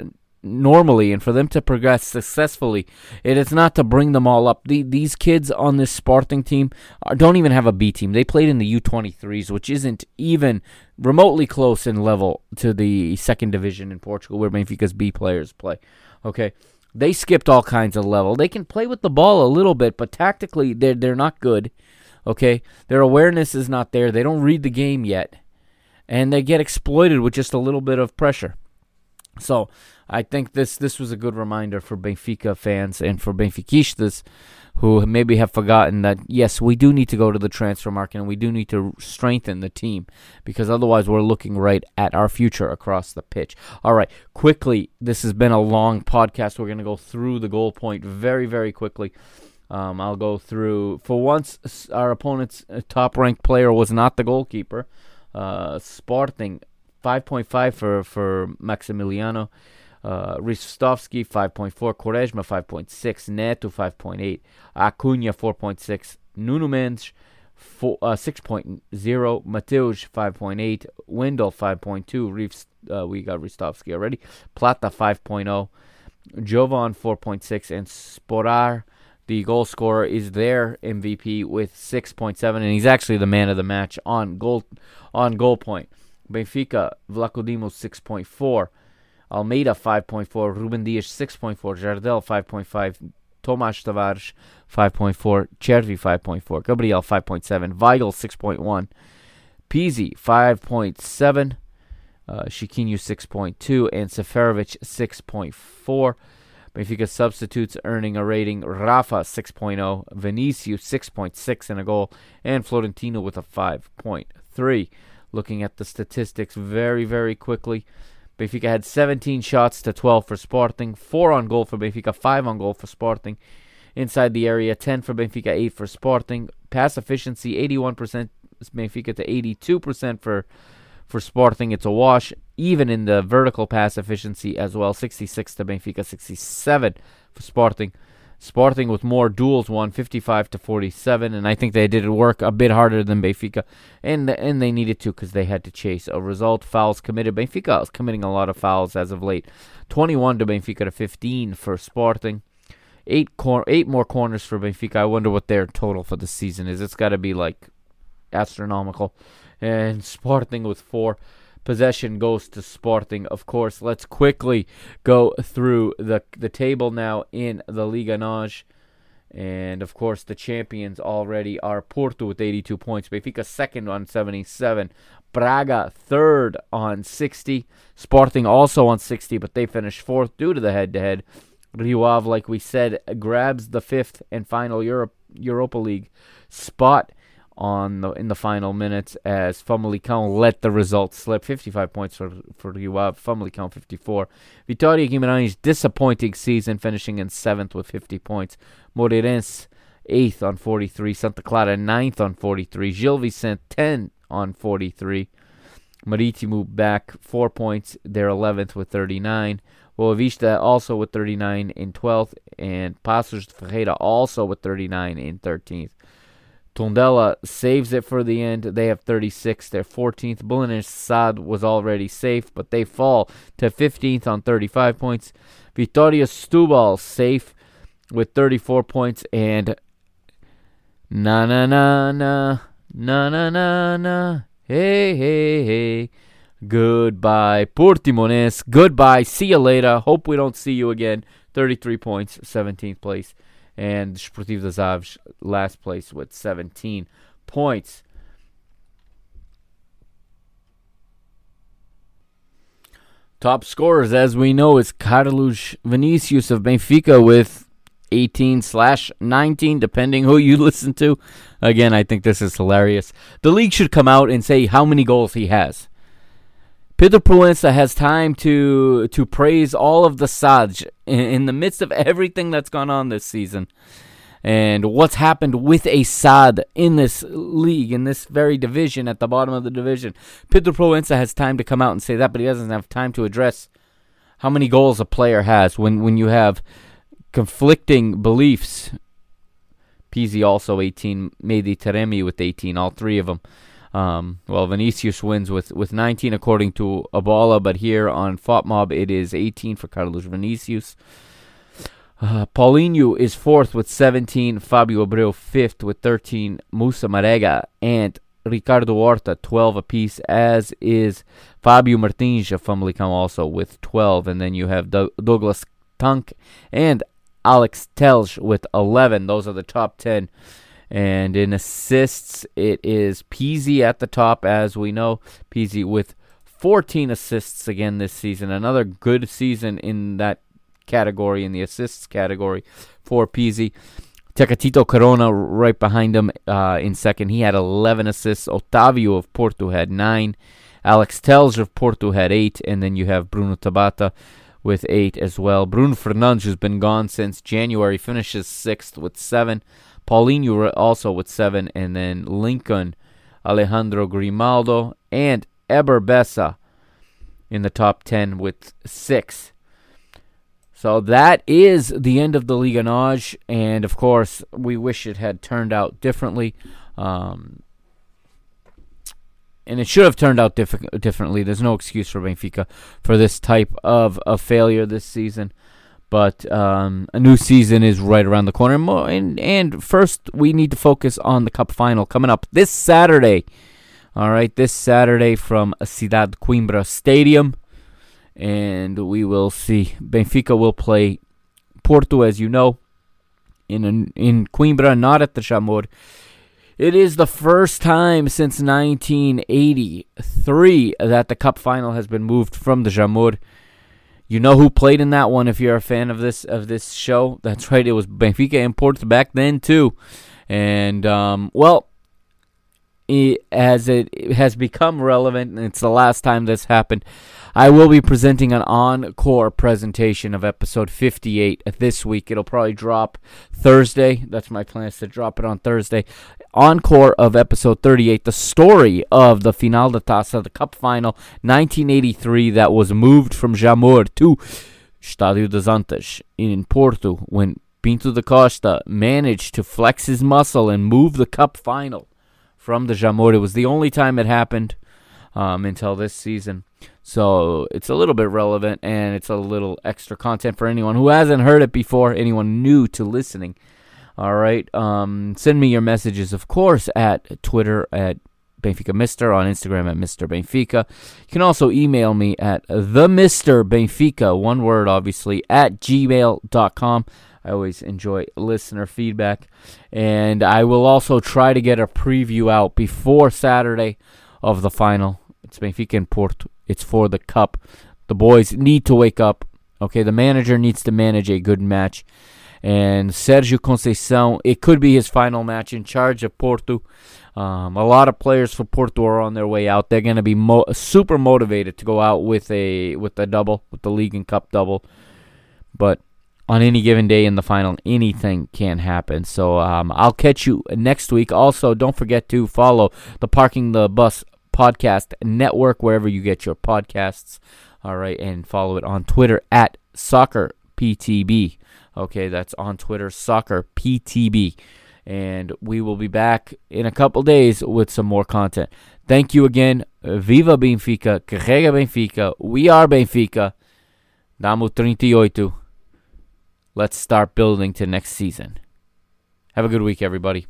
normally and for them to progress successfully, it is not to bring them all up. The, these kids on this Sporting team are, don't even have a B team. They played in the U23s, which isn't even remotely close in level to the second division in Portugal where Benfica's B players play. Okay. They skipped all kinds of level. They can play with the ball a little bit, but tactically they're they're not good. Okay? Their awareness is not there. They don't read the game yet. And they get exploited with just a little bit of pressure. So I think this this was a good reminder for Benfica fans and for Benfiquistas who maybe have forgotten that yes, we do need to go to the transfer market and we do need to strengthen the team because otherwise we're looking right at our future across the pitch. All right, quickly, this has been a long podcast. We're going to go through the goal point very very quickly. Um, I'll go through. For once, our opponent's uh, top ranked player was not the goalkeeper. Uh, Sporting, 5.5 for, for Maximiliano. Uh, Ristovski, 5.4. Quaresma, 5.6. Neto, 5.8. Acuna, 4.6. Nuno Mendes, uh, 6.0. Matheus, 5.8. Wendel, 5.2. Reeves, uh, we got Ristovski already. Plata, 5.0. Jovane, 4.6. And Sporar, the goal scorer is their MVP with 6.7, and he's actually the man of the match on goal on goal point. Benfica, Vlachodimos 6.4, Almeida 5.4, Ruben Dias 6.4, Jardel 5.5, Tomas Tavares 5.4, Cervi 5.4, Gabriel 5.7, Weigl 6.1, Pizzi 5.7, uh, Chiquinho 6.2, and Seferovic 6.4. Benfica substitutes earning a rating. Rafa 6.0, Vinicius 6.6 and a goal, and Florentino with a 5.3. Looking at the statistics very, very quickly. Benfica had 17 shots to 12 for Sporting, 4 on goal for Benfica, 5 on goal for Sporting. Inside the area, 10 for Benfica, 8 for Sporting. Pass efficiency, 81% Benfica to 82% for for Sporting, it's a wash. Even in the vertical pass efficiency as well, 66 to Benfica, 67 for Sporting. Sporting with more duels won 55 to 47, and I think they did work a bit harder than Benfica, and and they needed to because they had to chase a result. Fouls committed. Benfica is committing a lot of fouls as of late. 21 to Benfica to 15 for Sporting. Eight cor- eight more corners for Benfica. I wonder what their total for the season is. It's got to be like astronomical and Sporting with four. Possession goes to Sporting, of course. Let's quickly go through the the table now in the Liga NOS. And of course, the champions already are Porto with 82 points, Benfica second on 77, Braga third on 60, Sporting also on 60, but they finished fourth due to the head to head. Rio Ave, like we said, grabs the fifth and final Europe, Europa League spot on the in the final minutes as Famalicão let the result slip. 55 points for for Rio Ave, uh, Famalicão 54. Vitória Guimarães disappointing season, finishing in seventh with 50 points. Moreirense eighth on 43. Santa Clara ninth on 43. Gil Vicente 10 on 43. Marítimo back four points. They're 11th with 39. Boavista also with 39 in 12th, and Paços de Ferreira also with 39 in 13th. Tondela saves it for the end. They have 36. They're 14th. Belenenses SAD was already safe, but they fall to 15th on 35 points. Vitória Setúbal safe with 34 points, and na na na na na na na na hey hey hey Goodbye, Portimonense. Goodbye. See you later. Hope we don't see you again. 33 points, 17th place. And Desportivo das Aves, last place with 17 points. Top scorers, as we know, is Carlos Vinicius of Benfica with 18 slash 19, depending who you listen to. Again, I think this is hilarious. The league should come out and say how many goals he has. Pedro Proença has time to to praise all of the SADs in, in, the midst of everything that's gone on this season and what's happened with a SAD in this league, in this very division, at the bottom of the division. Pedro Proença has time to come out and say that, but he doesn't have time to address how many goals a player has when, when you have conflicting beliefs. Pizzi also 18, Mehdi Taremi with 18, all three of them. Um, well, Vinicius wins with, with 19 according to A Bola, but here on FotMob it is 18 for Carlos Vinicius. Uh, Paulinho is fourth with 17, Fabio Abreu fifth with 13, Musa Marega and Ricardo Horta 12 apiece, as is Fabio Martins of Famalicão also with 12, and then you have Douglas Tanque and Alex Telles with 11. Those are the top 10 and in assists, it is Pizzi at the top, as we know. Pizzi with 14 assists again this season. Another good season in that category, in the assists category for Pizzi. Tecatito Corona right behind him uh, in second. He had 11 assists. Otavio of Porto had 9. Alex Telles of Porto had 8. And then you have Bruno Tabata with 8 as well. Bruno Fernandes, who's been gone since January, finishes 6th with 7. Paulinho also with seven, and then Lincoln, Alejandro Grimaldo, and Eber Bessa in the top 10 with six. So that is the end of the Liga NOS, and of course, we wish it had turned out differently. Um, and it should have turned out diff- differently. There's no excuse for Benfica for this type of, of failure this season. But um, a new season is right around the corner. And, and first, we need to focus on the Cup final coming up this Saturday. All right, this Saturday from Cidade Coimbra Stadium. And we will see. Benfica will play Porto, as you know, in, in Coimbra, not at the Jamor. It is the first time since 1983 that the Cup final has been moved from the Jamor you know who played in that one if you're a fan of this of this show? That's right, it was Benfica and Porto back then too. And um, well, as it has become relevant, and it's the last time this happened, I will be presenting an encore presentation of episode 58 this week. It'll probably drop Thursday. That's my plan is to drop it on Thursday. Encore of episode 38, the story of the Final de Taça, the Cup Final 1983 that was moved from Jamor to Estádio das Antas in Porto when Pinto da Costa managed to flex his muscle and move the Cup Final from the Jamor. It was the only time it happened um, until this season. So it's a little bit relevant and it's a little extra content for anyone who hasn't heard it before, anyone new to listening. All right. Um, send me your messages, of course, at Twitter at Benfica Mister, on Instagram at Mr. Benfica. You can also email me at the Mr. Benfica, one word obviously, at gmail.com. I always enjoy listener feedback. And I will also try to get a preview out before Saturday of the final. It's Benfica and Porto. It's for the cup. The boys need to wake up. Okay, the manager needs to manage a good match. And Sergio Conceição, it could be his final match in charge of Porto. Um, a lot of players for Porto are on their way out. They're going to be mo- super motivated to go out with a with a double, with the league and cup double. But on any given day in the final, anything can happen. So um, I'll catch you next week. Also, don't forget to follow the Parking the Bus podcast network wherever you get your podcasts. All right, and follow it on Twitter at Soccer PTB. Okay, that's on Twitter, Soccer PTB. And we will be back in a couple days with some more content. Thank you again. Viva Benfica, carrega Benfica. We are Benfica. Damo 38. Let's start building to next season. Have a good week, everybody.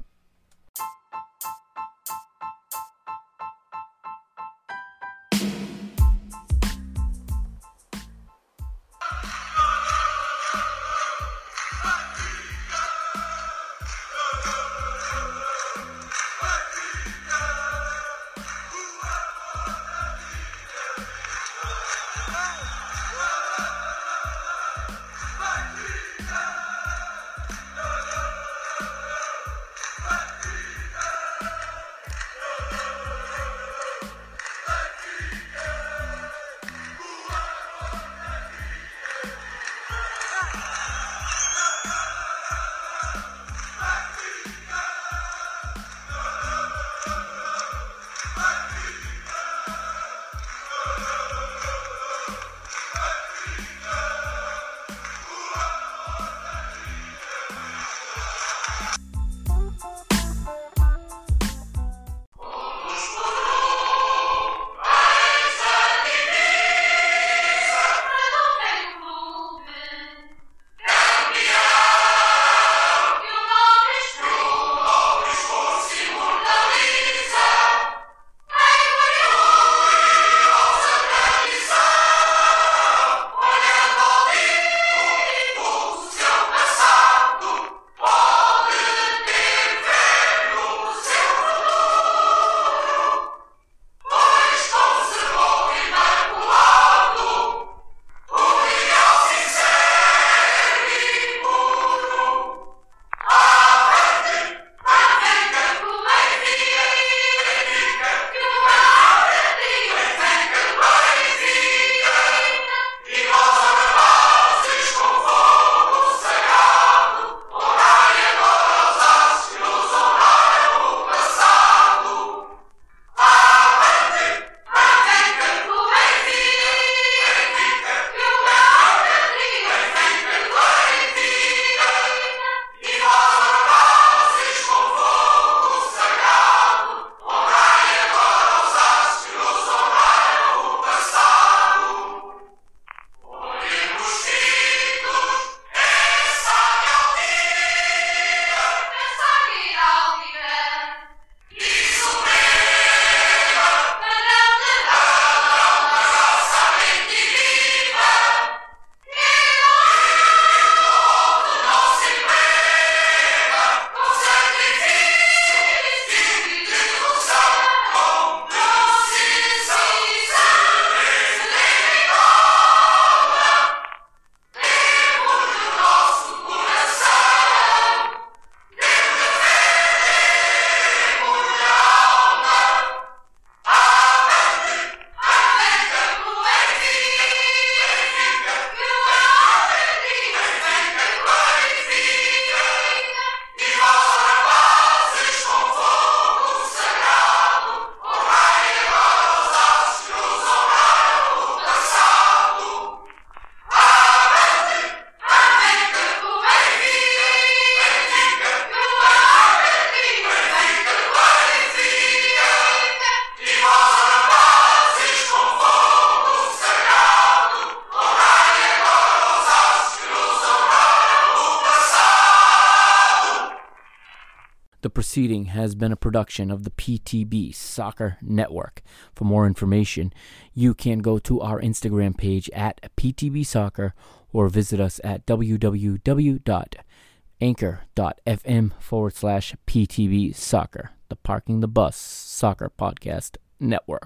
Proceeding has been a production of the PTB Soccer Network. For more information, you can go to our Instagram page at PTB Soccer or visit us at www.anchor.fm forward slash PTB Soccer, the Parking the Bus Soccer Podcast Network.